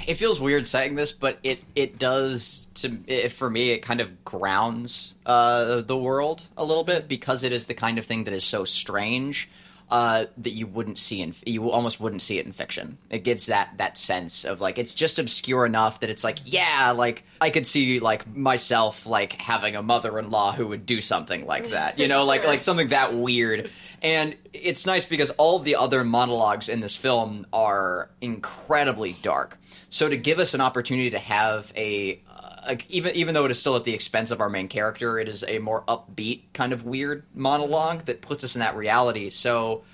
it feels weird saying this, but it it does to it, for me. It kind of grounds uh, the world a little bit because it is the kind of thing that is so strange uh, that you wouldn't see in you almost wouldn't see it in fiction. It gives that that sense of like it's just obscure enough that it's like yeah, like I could see like myself like having a mother-in-law who would do something like that. You [laughs] know, like like something that weird. And it's nice because all the other monologues in this film are incredibly dark. So to give us an opportunity to have a uh, like even even though it is still at the expense of our main character, it is a more upbeat kind of weird monologue that puts us in that reality. So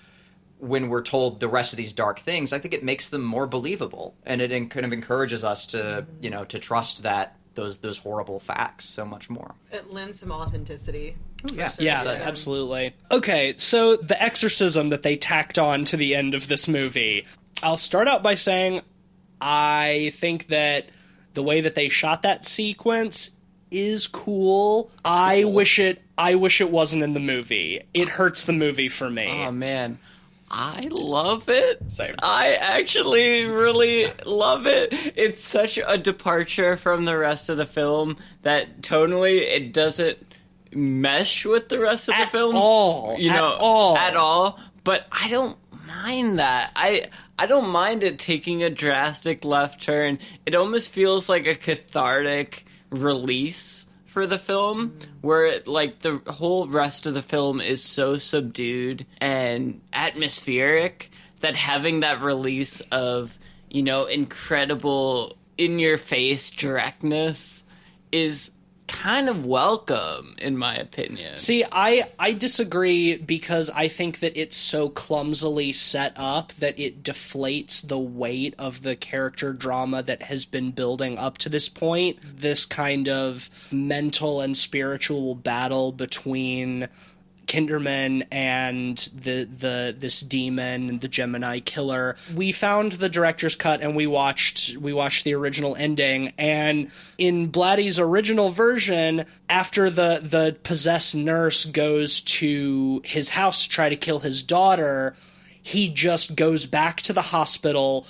when we're told the rest of these dark things, I think it makes them more believable, and it en- kind of encourages us to you know to trust that those those horrible facts so much more. It lends some authenticity. Oh, yeah, Yeah, So- absolutely. Okay, so the exorcism that they tacked on to the end of this movie. I'll start out by saying I think that the way that they shot that sequence is cool. I wish it I wish it wasn't in the movie. It hurts the movie for me. Oh man. I love it. Same. I actually really love it. It's such a departure from the rest of the film that tonally it doesn't mesh with the rest of At the film. all. You At know, all. At all. But I don't mind that. I I don't mind it taking a drastic left turn. It almost feels like a cathartic release for the film where it, like the whole rest of the film is so subdued and atmospheric that having that release of you know incredible in your face directness is kind of welcome in my opinion See, I I disagree because I think that it's so clumsily set up that it deflates the weight of the character drama that has been building up to this point. This kind of mental and spiritual battle between Kinderman and the the this demon, the Gemini killer. We found the director's cut and we watched we watched the original ending. And in Blatty's original version, after the the possessed nurse goes to his house to try to kill his daughter, he just goes back to the hospital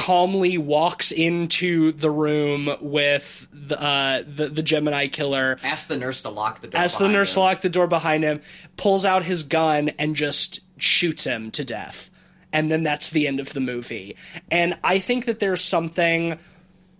calmly walks into the room with the uh, the, the Gemini killer Ask the nurse to lock the door. as the behind nurse him. locked the door behind him, pulls out his gun and just shoots him to death. And then that's the end of the movie. And I think that there's something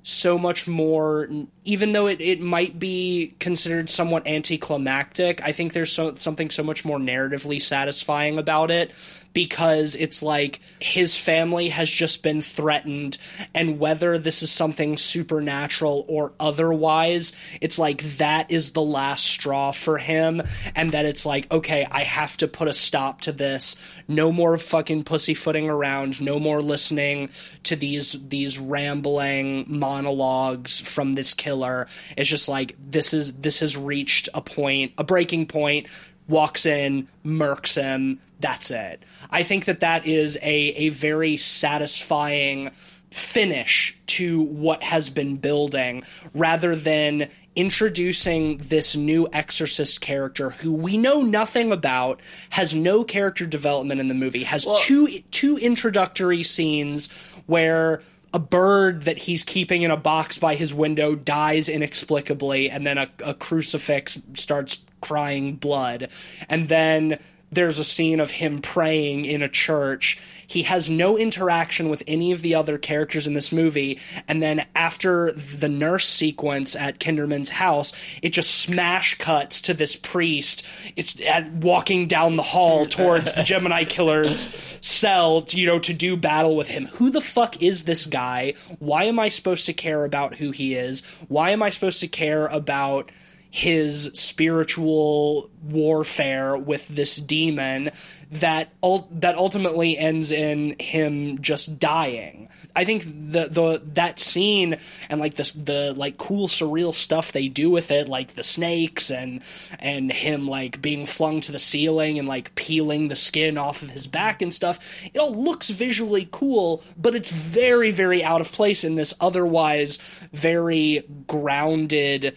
so much more even though it, it might be considered somewhat anticlimactic i think there's so, something so much more narratively satisfying about it because it's like his family has just been threatened and whether this is something supernatural or otherwise it's like that is the last straw for him and that it's like okay i have to put a stop to this. No more fucking pussyfooting around no more listening to these these rambling monologues from this killer. It's just like this is this has reached a point a breaking point walks in, murks him. That's it. I think that that is a a very satisfying finish to what has been building rather than introducing this new exorcist character who we know nothing about has no character development in the movie has two two introductory scenes where a bird that he's keeping in a box by his window dies inexplicably and then a, a crucifix starts crying blood and then there's a scene of him praying in a church. He has no interaction with any of the other characters in this movie. And then after the nurse sequence at Kinderman's house, it just smash cuts to this priest. It's at, walking down the hall [laughs] towards the Gemini killer's cell, to, you know, to do battle with him. Who the fuck is this guy? Why am I supposed to care about who he is? Why am I supposed to care about his spiritual warfare with this demon that ul- that ultimately ends in him just dying. I think the the that scene and like this the like cool surreal stuff they do with it, like the snakes and and him like being flung to the ceiling and like peeling the skin off of his back and stuff. It all looks visually cool, but it's very very out of place in this otherwise very grounded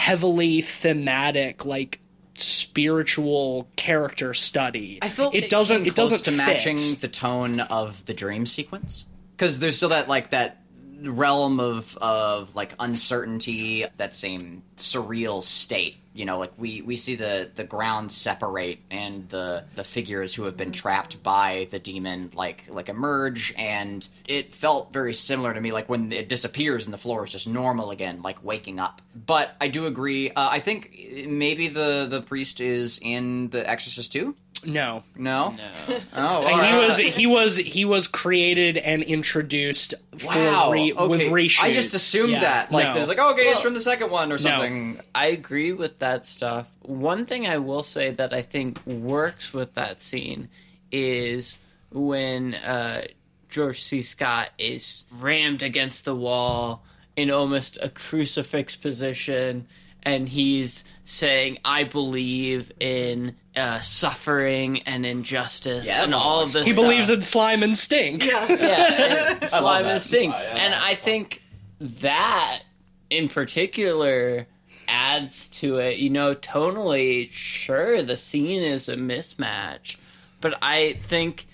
heavily thematic like spiritual character study. I felt it doesn't it doesn't to fit. matching the tone of the dream sequence because there's still that like that realm of of like uncertainty, that same surreal state. You know, like we we see the the ground separate and the the figures who have been trapped by the demon like like emerge, and it felt very similar to me. Like when it disappears and the floor is just normal again, like waking up. But I do agree. Uh, I think maybe the the priest is in the Exorcist too. No. No. No. Oh, And he alright. was he was he was created and introduced Wow. for re, okay. with reshoots. I just assumed Yeah, that. Like, no. there's like, oh, okay, it's from the second one or something. I agree with that stuff. One thing I will say that I think works with that scene is when uh, George C. Scott is rammed against the wall in almost a crucifix position, and he's saying, "I believe in uh, suffering and injustice Yeah, and all of this." he stuff." believes in slime and stink. Yeah. [laughs] [laughs] yeah, and slime and stink. Uh, yeah. And I think that in particular adds to it. You know, tonally, sure, the scene is a mismatch, but I think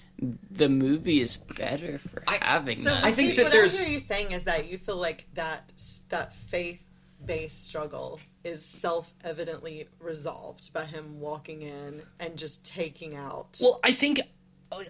the movie is better for I- having So that. I think that what there's- I hear you saying is that you feel like that that faith based struggle is self evidently resolved by him walking in and just taking out. Well, I think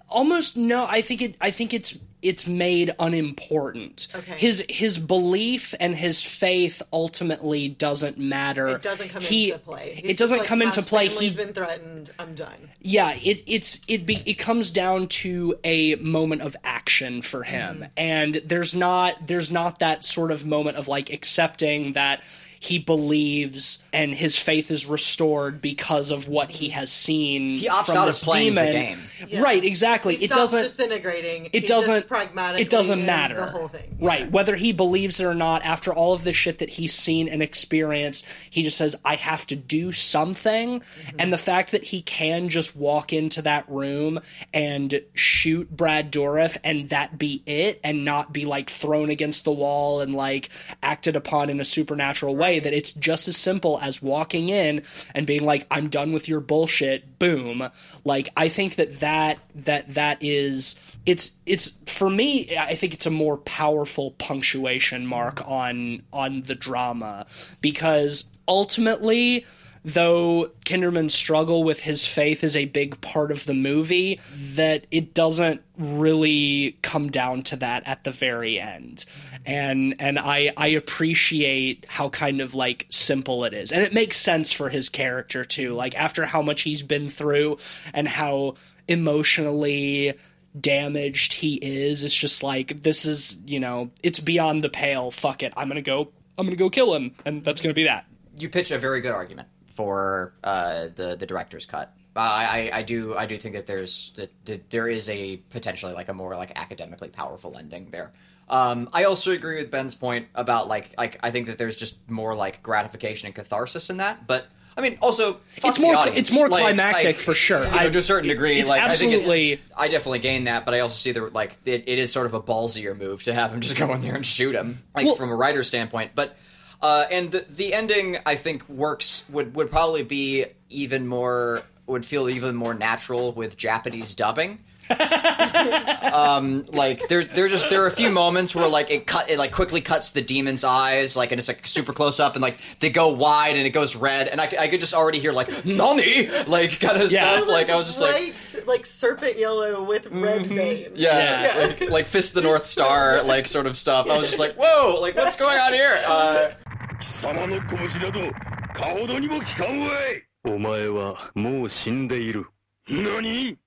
almost no. I think it. I think it's it's made unimportant. Okay. His his belief and his faith ultimately doesn't matter. it doesn't come He- into play. He's It doesn't like, come into play. He family's been threatened. I'm done. yeah it it's it be, it comes down to a moment of action for him mm-hmm. and there's not there's not that sort of moment of like accepting that he believes and his faith is restored because of what he has seen He opts from out of this playing the demon game. Yeah. right exactly He it stops doesn't disintegrating. it He doesn't just pragmatically it doesn't matter the whole thing. right Yeah. whether he believes it or not after all of the shit that he's seen and experienced he just says i have to do something Mm-hmm. and the fact that he can just walk into that room and shoot brad dourif and that be it and not be like thrown against the wall and like acted upon in a supernatural way that it's just as simple as walking in and being like i'm done with your bullshit. Boom. Like i think that that that that is it's it's for me i think it's a more powerful punctuation mark on on the drama because ultimately though kinderman's struggle with his faith is a big part of the movie that it doesn't really come down to that at the very end. And and i i appreciate how kind of like simple it is. And it makes sense for his character too. Like after how much he's been through and how emotionally damaged he is it's just like this is you know it's beyond the pale. Fuck it. I'm gonna go i'm gonna go kill him. And that's gonna be that. You pitch a very good argument for uh, the the director's cut. Uh, I, I I do I do think that there's that, that there is a potentially like a more like academically powerful ending there. Um, I also agree with Ben's point about like like I think that there's just more like gratification and catharsis in that, but I mean, also It's more the cl- audience. it's more Like- climactic like, for sure. You know, I- to a certain degree, like I absolutely- think it's, I definitely gain that, but I also see the like it, it is sort of a ballsier move to have him just go in there and shoot him, like Well- from a writer's standpoint. But uh, and the, the ending, I think, works would would probably be even more would feel even more natural with Japanese dubbing. [laughs] um, like there, there just there are a few moments where like it cut, it like quickly cuts the demon's eyes, like and it's like super close up, and like they go wide and it goes red, and I, c- I could just already hear like nani, like kind of Yeah. stuff. Like I was just like, bright, like serpent yellow with red veins. yeah, Yeah. Like, like fist the North Star, [laughs] like sort of stuff. I was just like, whoa, like what's going on here? Uh, 貴様の拳などかほどにも効かんわいお前はもう死んでいる何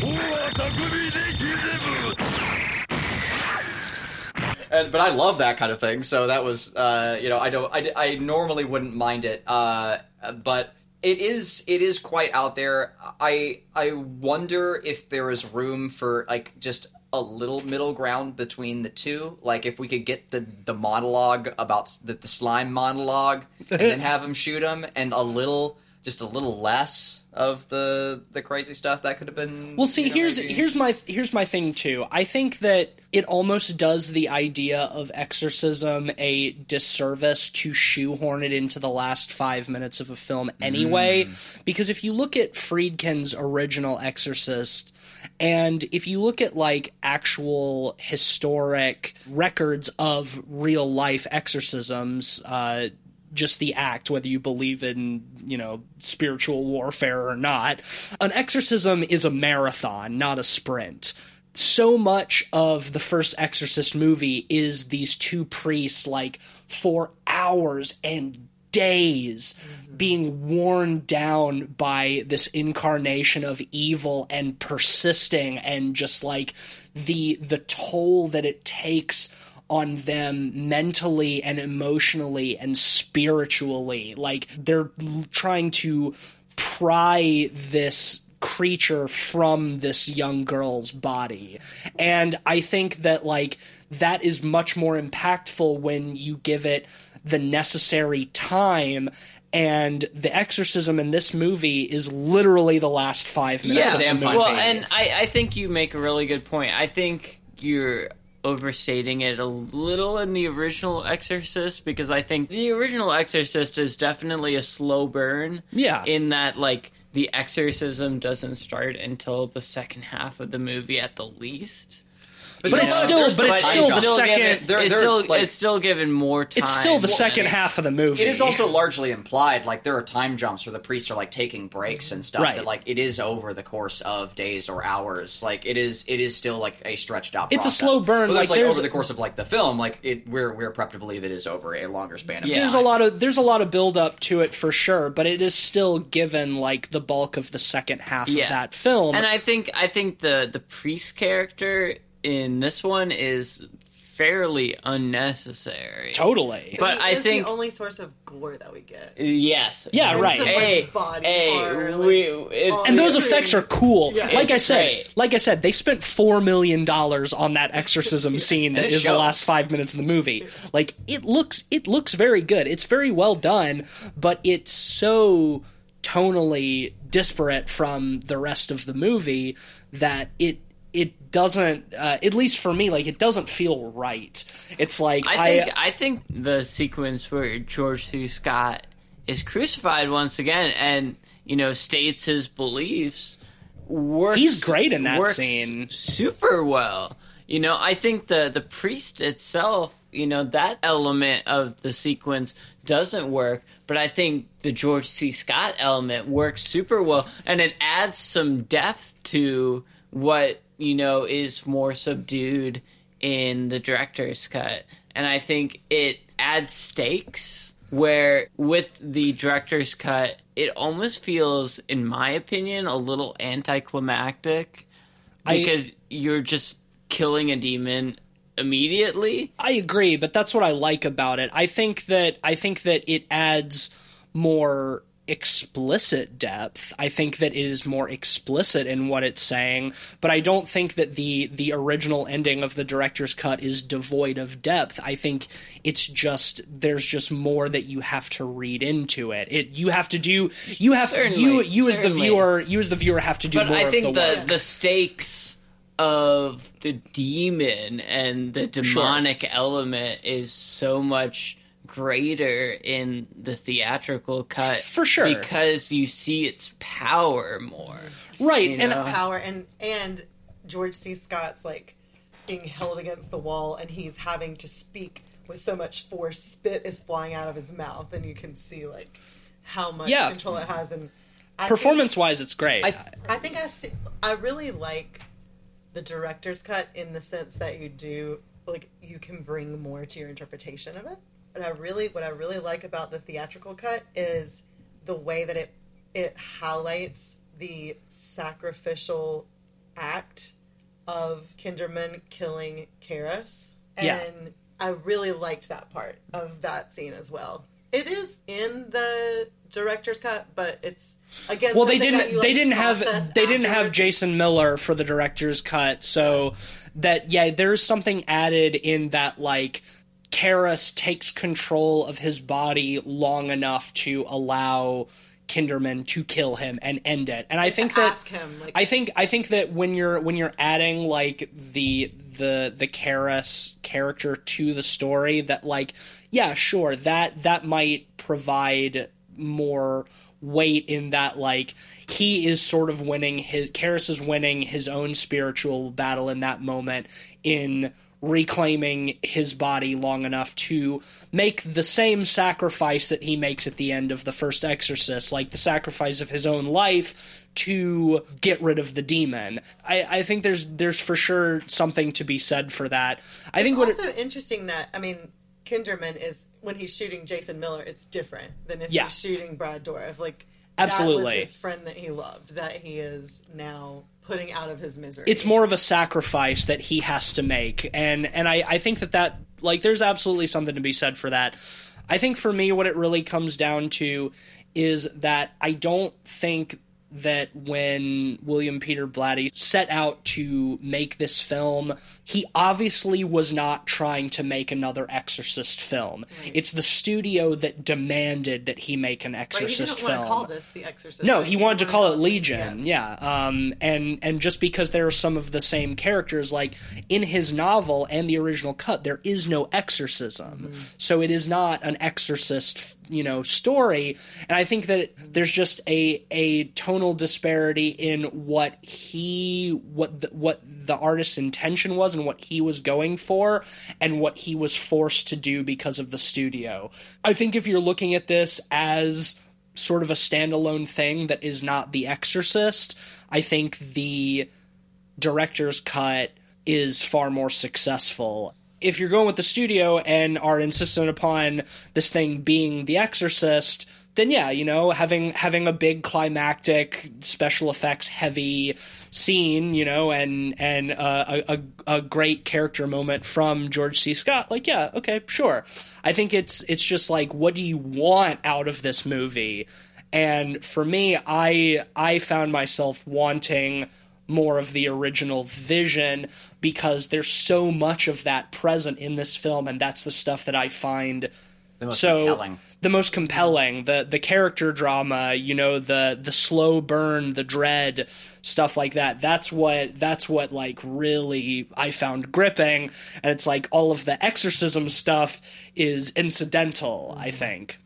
そうは匠できぜぶ and, but I love that kind of thing. So that was, uh, you know, I don't, I, I normally wouldn't mind it, uh, but it is, it is quite out there. I, I wonder if there is room for like just a little middle ground between the two. Like if we could get the the monologue about the, the slime monologue, and then [laughs] have him shoot him, and a little, just a little less of the the crazy stuff that could have been. Well, see, you know, here's maybe- here's my here's my thing too. I think that it almost does the idea of exorcism a disservice to shoehorn it into the last five minutes of a film anyway. Mm. Because if you look at Friedkin's original Exorcist, and if you look at like actual historic records of real life exorcisms, uh, just the act, whether you believe in, you know, spiritual warfare or not. An exorcism is a marathon, not a sprint. So much of the first Exorcist movie is these two priests, like, for hours and days mm-hmm. being worn down by this incarnation of evil and persisting and just like the the toll that it takes on them mentally and emotionally and spiritually. Like they're trying to pry this creature from this young girl's body. And I think that like that is much more impactful when you give it the necessary time and the exorcism in this movie is literally the last five minutes Yeah, of damn the fine. movie. Well, and I, I think you make a really good point. I think you're overstating it a little in the original Exorcist because I think the original Exorcist is definitely a slow burn. Yeah. In that, like, the exorcism doesn't start until the second half of the movie at the least. But it's still- but it's still the second- They're- it's, they're, still, like- it's still given more time. it's still the Well, second half of the movie. It is also largely implied, like there are time jumps where the priests are like taking breaks and stuff. Right. That like it is over the course of days or hours. Like it is, it is still like a stretched out. It's a slow burn, But like, like over the course of like the film, like it, we're we're prepped to believe it is over a longer span of Yeah. time. there's a lot of there's a lot of build up to it for sure, but it is still given like the bulk of the second half Yeah. of that film. and I think I think the the priest character in this one is fairly unnecessary. totally. But I think the only source of gore that we get. yes, Yeah, And right. some, like, Hey, body hey, horror, we, it's, all and those It's effects are cool. Yeah. like I It's said, great. like I said, they spent four million dollars on that [laughs] exorcism scene that it is the last five minutes of the movie. Like it looks, it looks very good. It's very well done, but it's so tonally disparate from the rest of the movie that it it doesn't uh, at least for me like it doesn't feel right it's like I think I, think the sequence where George C. Scott is crucified once again and you know states his beliefs works. He's great in that scene. super well. You know, I think the the priest itself, you know, that element of the sequence doesn't work, but I think the George C. Scott element works super well, and it adds some depth to what you know is more subdued in the director's cut, and I think it adds stakes where with the director's cut it almost feels in my opinion a little anticlimactic I- because you're just killing a demon immediately I agree, but that's what I like about it. I think that I think that it adds more explicit depth. I think that it is more explicit in what it's saying, but I don't think that the the original ending of the director's cut is devoid of depth. I think it's just there's just more that you have to read into it. It you have to do you have Certainly, you you as the viewer you as the viewer have to do but more I of think the the work. the stakes of the demon and the demonic element is so much greater in the theatrical cut For sure. because you see its power more. right, you and power and and George C. Scott's like being held against the wall and he's having to speak with so much force. Spit is flying out of his mouth, and you can see like how much Yeah. control it has. And I think- performance wise, it's great. I, I think I see, I really like the director's cut in the sense that you do like you can bring more to your interpretation of it. But I really what I really like about the theatrical cut is the way that it it highlights the sacrificial act of Kinderman killing Karras. And Yeah. I really liked that part of that scene as well. It is in the director's cut, but it's again well they didn't you, they didn't have they didn't have jason miller for the director's cut so that yeah there's something added in that like Karras takes control of his body long enough to allow Kinderman to kill him and end it. And I think that him, like- I think I think that when you're when you're adding like the the the Karras character to the story that like yeah, sure, that that might provide more weight in that like he is sort of winning his Karras is winning his own spiritual battle in that moment in reclaiming his body long enough to make the same sacrifice that he makes at the end of the first exorcist like the sacrifice of his own life to get rid of the demon i, I think there's there's for sure something to be said for that i think what It's it, also interesting that I mean, Kinderman is when he's shooting Jason Miller, it's different than if Yeah. he's shooting Brad Dourif. Like Absolutely. his friend that he loved, that he is now putting out of his misery. it's more of a sacrifice that he has to make and and I, I think that that like there's absolutely something to be said for that i think for me what it really comes down to is that i don't think that when William Peter Blatty set out to make this film, he obviously was not trying to make another Exorcist film. It's the studio that demanded that he make an Right, he Exorcist want film. to call this The Exorcist. No, he wanted to call it Legion. Yeah. Um and and just because there are some of the same characters like in his novel and the original cut there is no exorcism. So it is not an exorcist, you know, story and I think that there's just a a tonal disparity in what he what the, what the artist's intention was and what he was going for and what he was forced to do because of the studio. I think if you're looking at this as sort of a standalone thing that is not The Exorcist, I think the director's cut is far more successful. If you're going with the studio and are insistent upon this thing being The Exorcist, then yeah, you know, having having a big climactic special effects heavy scene, you know, and and uh, a, a a great character moment from George C. Scott, like yeah, okay, sure. I think it's it's just like what do you want out of this movie? And for me, I I found myself wanting more of the original vision because there's so much of that present in this film and that's the stuff that I find The most so compelling. the most compelling. The the character drama you know the the slow burn the dread stuff like that. That's what that's what like really i found gripping. And it's like all of the exorcism stuff is incidental i mm-hmm. think.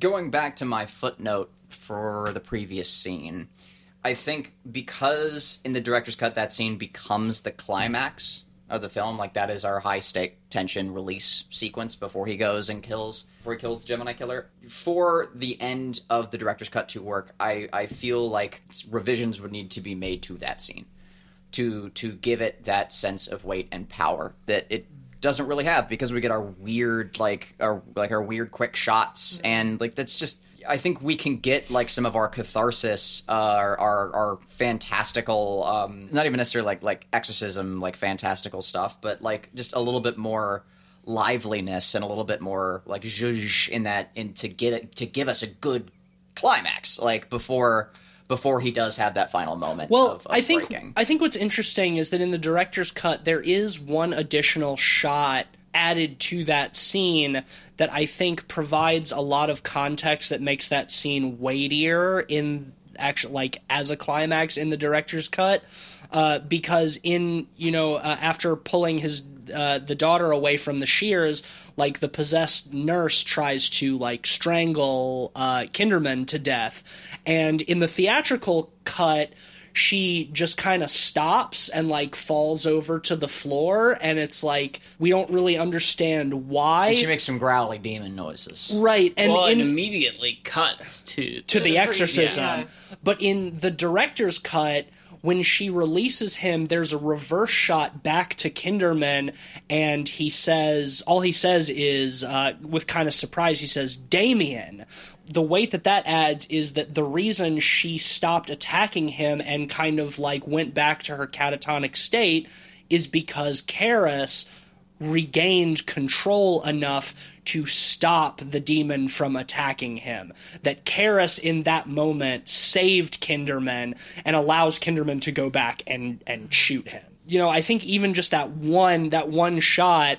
Going back to my footnote for the previous scene, I think because in the director's cut that scene becomes the climax of the film, like that is our high stake tension release sequence before he goes and kills before he kills the Gemini killer. For the end of the director's cut to work, I, I feel like revisions would need to be made to that scene to to give it that sense of weight and power that it doesn't really have because we get our weird like our like our weird quick shots and like that's just I think we can get like some of our catharsis, uh, our, our our fantastical, um, not even necessarily like like exorcism, like fantastical stuff, but like just a little bit more liveliness and a little bit more like zhuzh in that, in to get it to give us a good climax, like before before he does have that final moment. Well, of, of I think breaking. I think what's interesting is that in the director's cut there is one additional shot added to that scene that I think provides a lot of context that makes that scene weightier in actual like as a climax in the director's cut. Uh, because in you know uh, after pulling his uh, the daughter away from the shears like the possessed nurse tries to like strangle uh, kinderman to death. And in the theatrical cut she just kind of stops and like falls over to the floor and it's like we don't really understand why she makes some growly demon noises. right and well, in, it immediately cuts to to the exorcism. yeah. But in the director's cut, when she releases him, there's a reverse shot back to Kinderman, and he says, all he says is, uh, with kind of surprise, he says, Damien. The weight that that adds is that the reason she stopped attacking him and kind of like went back to her catatonic state is because Karras regained control enough to stop the demon from attacking him. That Karras in that moment saved Kinderman and allows Kinderman to go back and and shoot him. You know, I think even just that one that one shot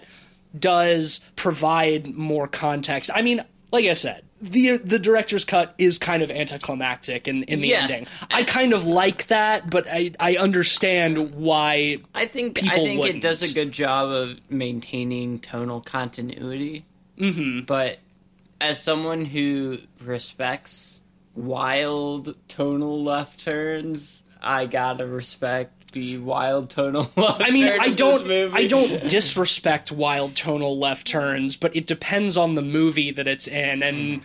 does provide more context. I mean, like I said, the the director's cut is kind of anticlimactic in, in the Yes. ending. I kind of like that, but I I understand why I think I think it does a good job of maintaining tonal continuity. Mm-hmm. But as someone who respects wild tonal left turns, I gotta respect the wild tonal [laughs] left I mean, turn I don't. I don't disrespect wild tonal left turns, but it depends on the movie that it's in, and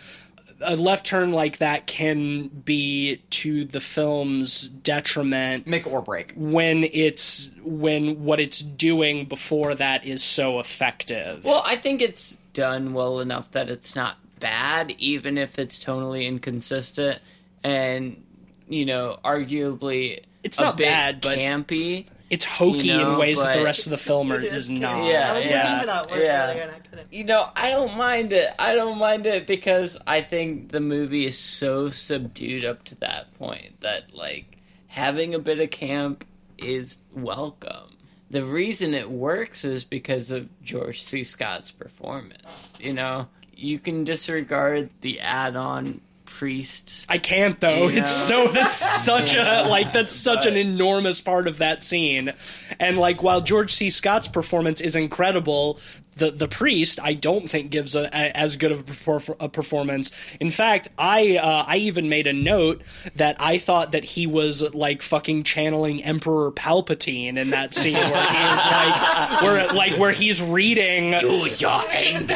a left turn like that can be to the film's detriment Make or break. when it's when what it's doing before that is so effective. Well, I think it's done well enough that it's not bad, even if it's tonally inconsistent and you know, arguably It's a not bad, but- campy. it's hokey you know, in ways that the rest of the film are, It is is not. campy. Yeah, I was yeah, looking for that word yeah. earlier and I couldn't. You know, I don't mind it. I don't mind it because I think the movie is so subdued up to that point that like having a bit of camp is welcome. The reason it works is because of George C. Scott's performance. You know, you can disregard the add-on priest. I can't though. Yeah. It's so that's such a like that's such an enormous part of that scene. And like while George C. Scott's performance is incredible, the the priest I don't think gives a, a as good of a, perfor- a performance. In fact, I uh, I even made a note that I thought that he was like fucking channeling Emperor Palpatine in that scene where he's like [laughs] where like where he's reading Use your anger.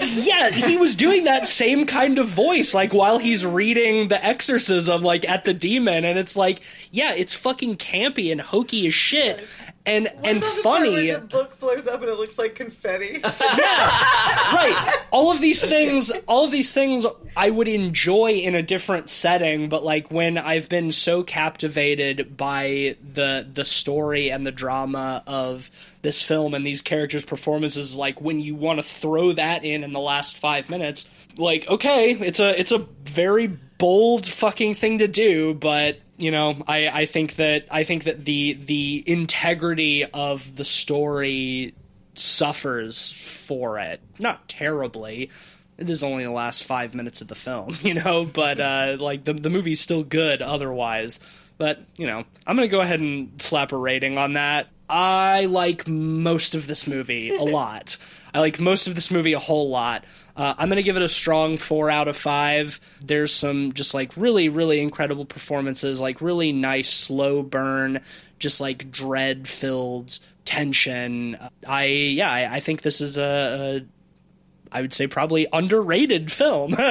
yeah, he was doing that same kind of voice, like while he's reading the exorcism, like at the demon, and it's like, yeah, it's fucking campy and hokey as shit, and and What part funny. the book blows up and it looks like confetti. [laughs] yeah, right all of these things all of these things i would enjoy in a different setting but like when i've been so captivated by the the story and the drama of this film and these characters performances like when you want to throw that in in the last 5 minutes like okay it's a it's a very bold fucking thing to do but you know i i think that i think that the the integrity of the story suffers for it. Not terribly. It is only the last five minutes of the film, [laughs] you know, but uh, like the the movie's still good otherwise. But you know, I'm gonna go ahead and slap a rating on that. I like most of this movie a [laughs] lot. I like most of this movie a whole lot. Uh, I'm gonna give it a strong four out of five. There's some just like really, really incredible performances, like really nice slow burn, just like dread filled tension. I yeah, I, I think this is a, a I would say probably underrated film. [laughs]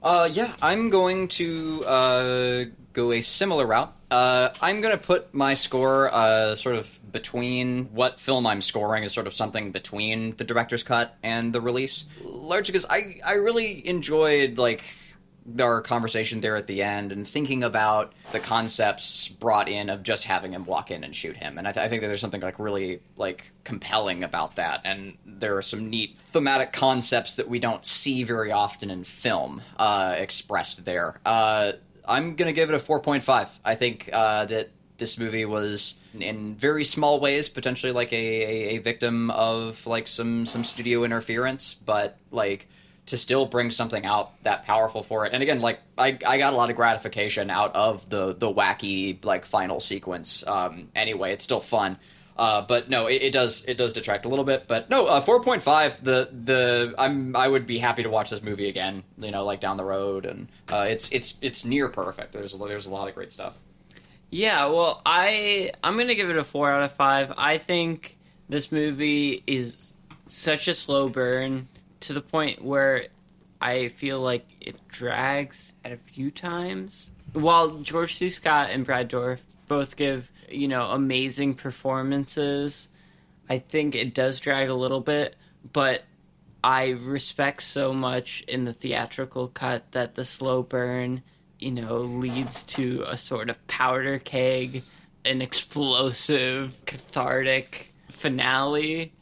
Uh, yeah, I'm going to uh, go a similar route. Uh, I'm going to put my score uh, sort of between what film I'm scoring is sort of something between the director's cut and the release, largely because I I really enjoyed like our conversation there at the end and thinking about the concepts brought in of just having him walk in and shoot him, and I, th- I think that there's something like really like compelling about that, and there are some neat thematic concepts that we don't see very often in film uh, expressed there. Uh, I'm gonna give it a 4.5. I think uh, that this movie was in very small ways potentially like a, a, a victim of like some some studio interference, but like to still bring something out that powerful for it. And again, like I, I got a lot of gratification out of the the wacky like final sequence. Um, anyway, it's still fun. Uh, but no, it, it does it does detract a little bit. But no, uh, four point five. The the I'm I would be happy to watch this movie again. You know, like down the road, and uh, it's it's it's near perfect. There's there's a lot of great stuff. Yeah, well, I I'm gonna give it a four out of five. I think this movie is such a slow burn to the point where I feel like it drags at a few times. While George C. Scott and Brad Dourif both give you know amazing performances, I think it does drag a little bit, but I respect so much in the theatrical cut that the slow burn you know, leads to a sort of powder keg, an explosive, cathartic finale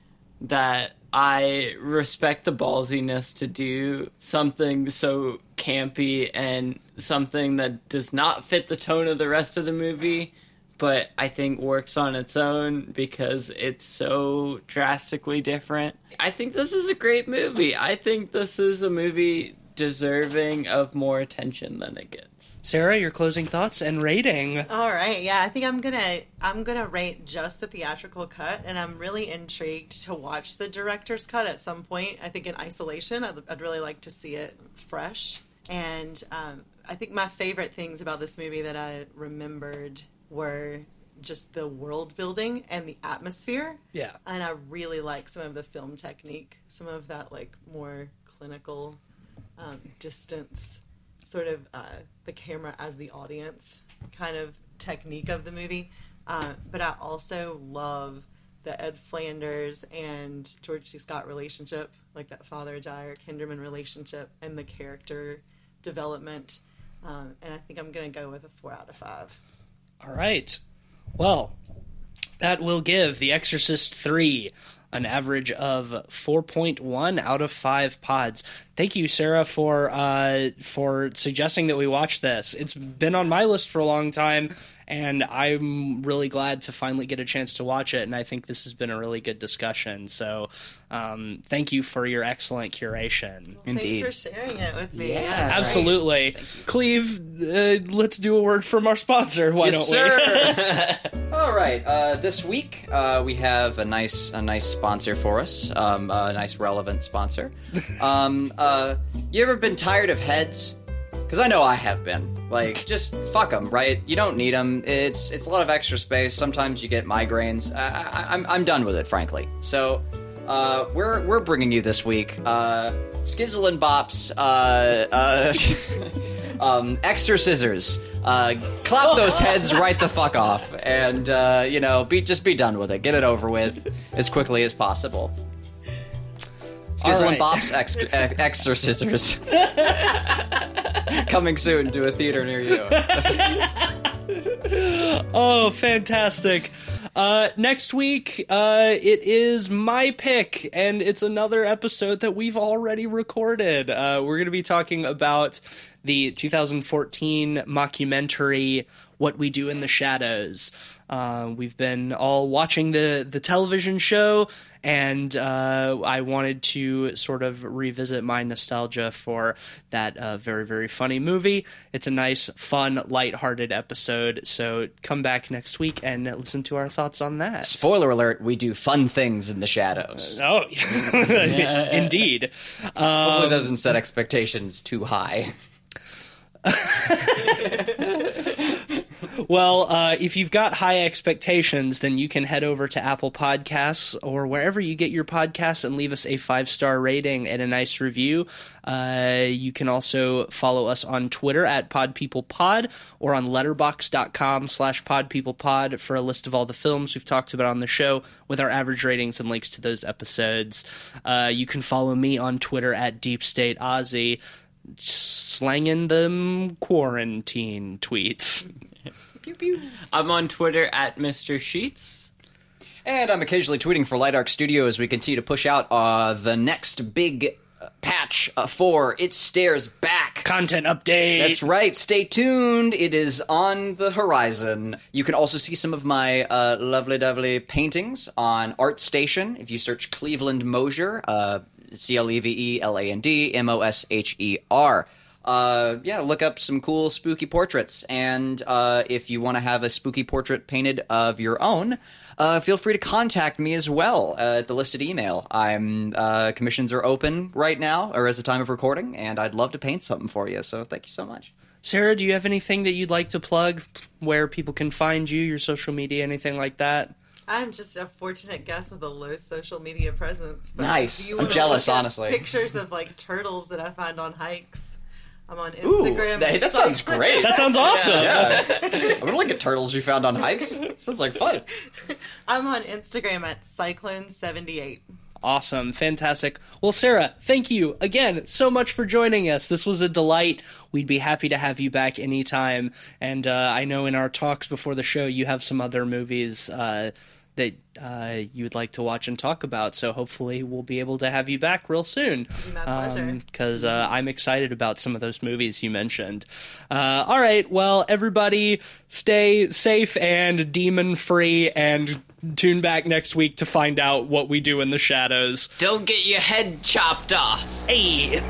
that I respect the ballsiness to do something so campy and something that does not fit the tone of the rest of the movie, but I think works on its own because it's so drastically different. I think this is a great movie. I think this is a movie deserving of more attention than it gets. Sarah, your closing thoughts and rating. All right, yeah, I think I'm gonna I'm gonna rate just the theatrical cut, and I'm really intrigued to watch the director's cut at some point. I think in isolation, I'd, I'd really like to see it fresh. And um, I think my favorite things about this movie that I remembered were just the world building and the atmosphere. Yeah. And I really like some of the film technique, some of that like more clinical um, distance, sort of uh, the camera as the audience kind of technique of the movie. Uh, but I also love the Ed Flanders and George C. Scott relationship, like that father Dyer Kinderman relationship, and the character development. Um, and I think I'm going to go with a four out of five. All right. Well, that will give The Exorcist 3 an average of 4.1 out of 5 pods. Thank you Sarah for uh, for suggesting that we watch this. It's been on my list for a long time and I'm really glad to finally get a chance to watch it and I think this has been a really good discussion. So, um, thank you for your excellent curation. Indeed. Thanks for sharing it with me. Yeah, Yeah, Absolutely. Cleve, uh, let's do a word from our sponsor. Why yes, don't we? sir. [laughs] [laughs] All right. Uh, this week uh, we have a nice a nice sponsor for us. Um, a nice relevant sponsor. [laughs] Um, uh, you ever been tired of heads? Because I know I have been. Like, just fuck them, right? You don't need them. It's it's a lot of extra space. Sometimes you get migraines. I, I, I'm I'm done with it, frankly. So. Uh, we're we're bringing you this week uh, Skizzle and Bops uh, uh, [laughs] um, extra scissors. Uh, clap [laughs] those heads right the fuck off, and uh, you know, be just be done with it. Get it over with as quickly as possible. Skizzle and right. Bops ex- ex- extra [laughs] coming soon to a theater near you. [laughs] Oh, fantastic. Uh, next week, uh, it is my pick, and it's another episode that we've already recorded. Uh, we're going to be talking about the 2014 mockumentary "What We Do in the Shadows." Uh, we've been all watching the the television show, and uh, I wanted to sort of revisit my nostalgia for that uh, very very funny movie. It's a nice, fun, lighthearted episode. So come back next week and listen to our thoughts on that. Spoiler alert: We do fun things in the shadows. Oh, [laughs] indeed. Hopefully, that doesn't set expectations too high. [laughs] Well, uh, if you've got high expectations, then you can head over to Apple Podcasts or wherever you get your podcasts and leave us a five star rating and a nice review. Uh, you can also follow us on Twitter at PodPeoplePod or on letterboxd.com slash PodPeoplePod for a list of all the films we've talked about on the show with our average ratings and links to those episodes. Uh, you can follow me on Twitter at Deep State Aussie. Slanging them quarantine tweets. I'm on Twitter at Mr. Sheets. And I'm occasionally tweeting for Light Arc Studio as we continue to push out uh, the next big uh, patch uh, for It Stares Back. Content update. That's right. Stay tuned. It is on the horizon. You can also see some of my uh, lovely, lovely paintings on ArtStation. If you search Cleveland Mosher, uh, C L E V E L A N D M O S H E R. Uh, yeah, look up some cool spooky portraits. And uh, if you want to have a spooky portrait painted of your own, uh, feel free to contact me as well uh, at the listed email. I'm uh, commissions are open right now, or as the time of recording, and I'd love to paint something for you. So thank you so much. Sarah, do you have anything that you'd like to plug where people can find you, your social media, anything like that? I'm just a fortunate guest with a low social media presence. but Nice. you I'm jealous, look at honestly. Pictures of like turtles that I find on hikes. I'm on Ooh, Instagram. that, that sounds great. That sounds awesome. yeah. [laughs] I would like at turtles you found on hikes. Sounds like fun. I'm on Instagram at Cyclone78. Awesome. Fantastic. Well, Sarah, thank you again so much for joining us. This was a delight. We'd be happy to have you back anytime. And uh, I know in our talks before the show, you have some other movies uh, that uh, you would like to watch and talk about. So hopefully, we'll be able to have you back real soon. My pleasure. Because uh, I'm excited about some of those movies you mentioned. Uh, all right. Well, everybody, stay safe and demon free and tune back next week to find out what we do in the shadows. Don't get your head chopped off. Hey!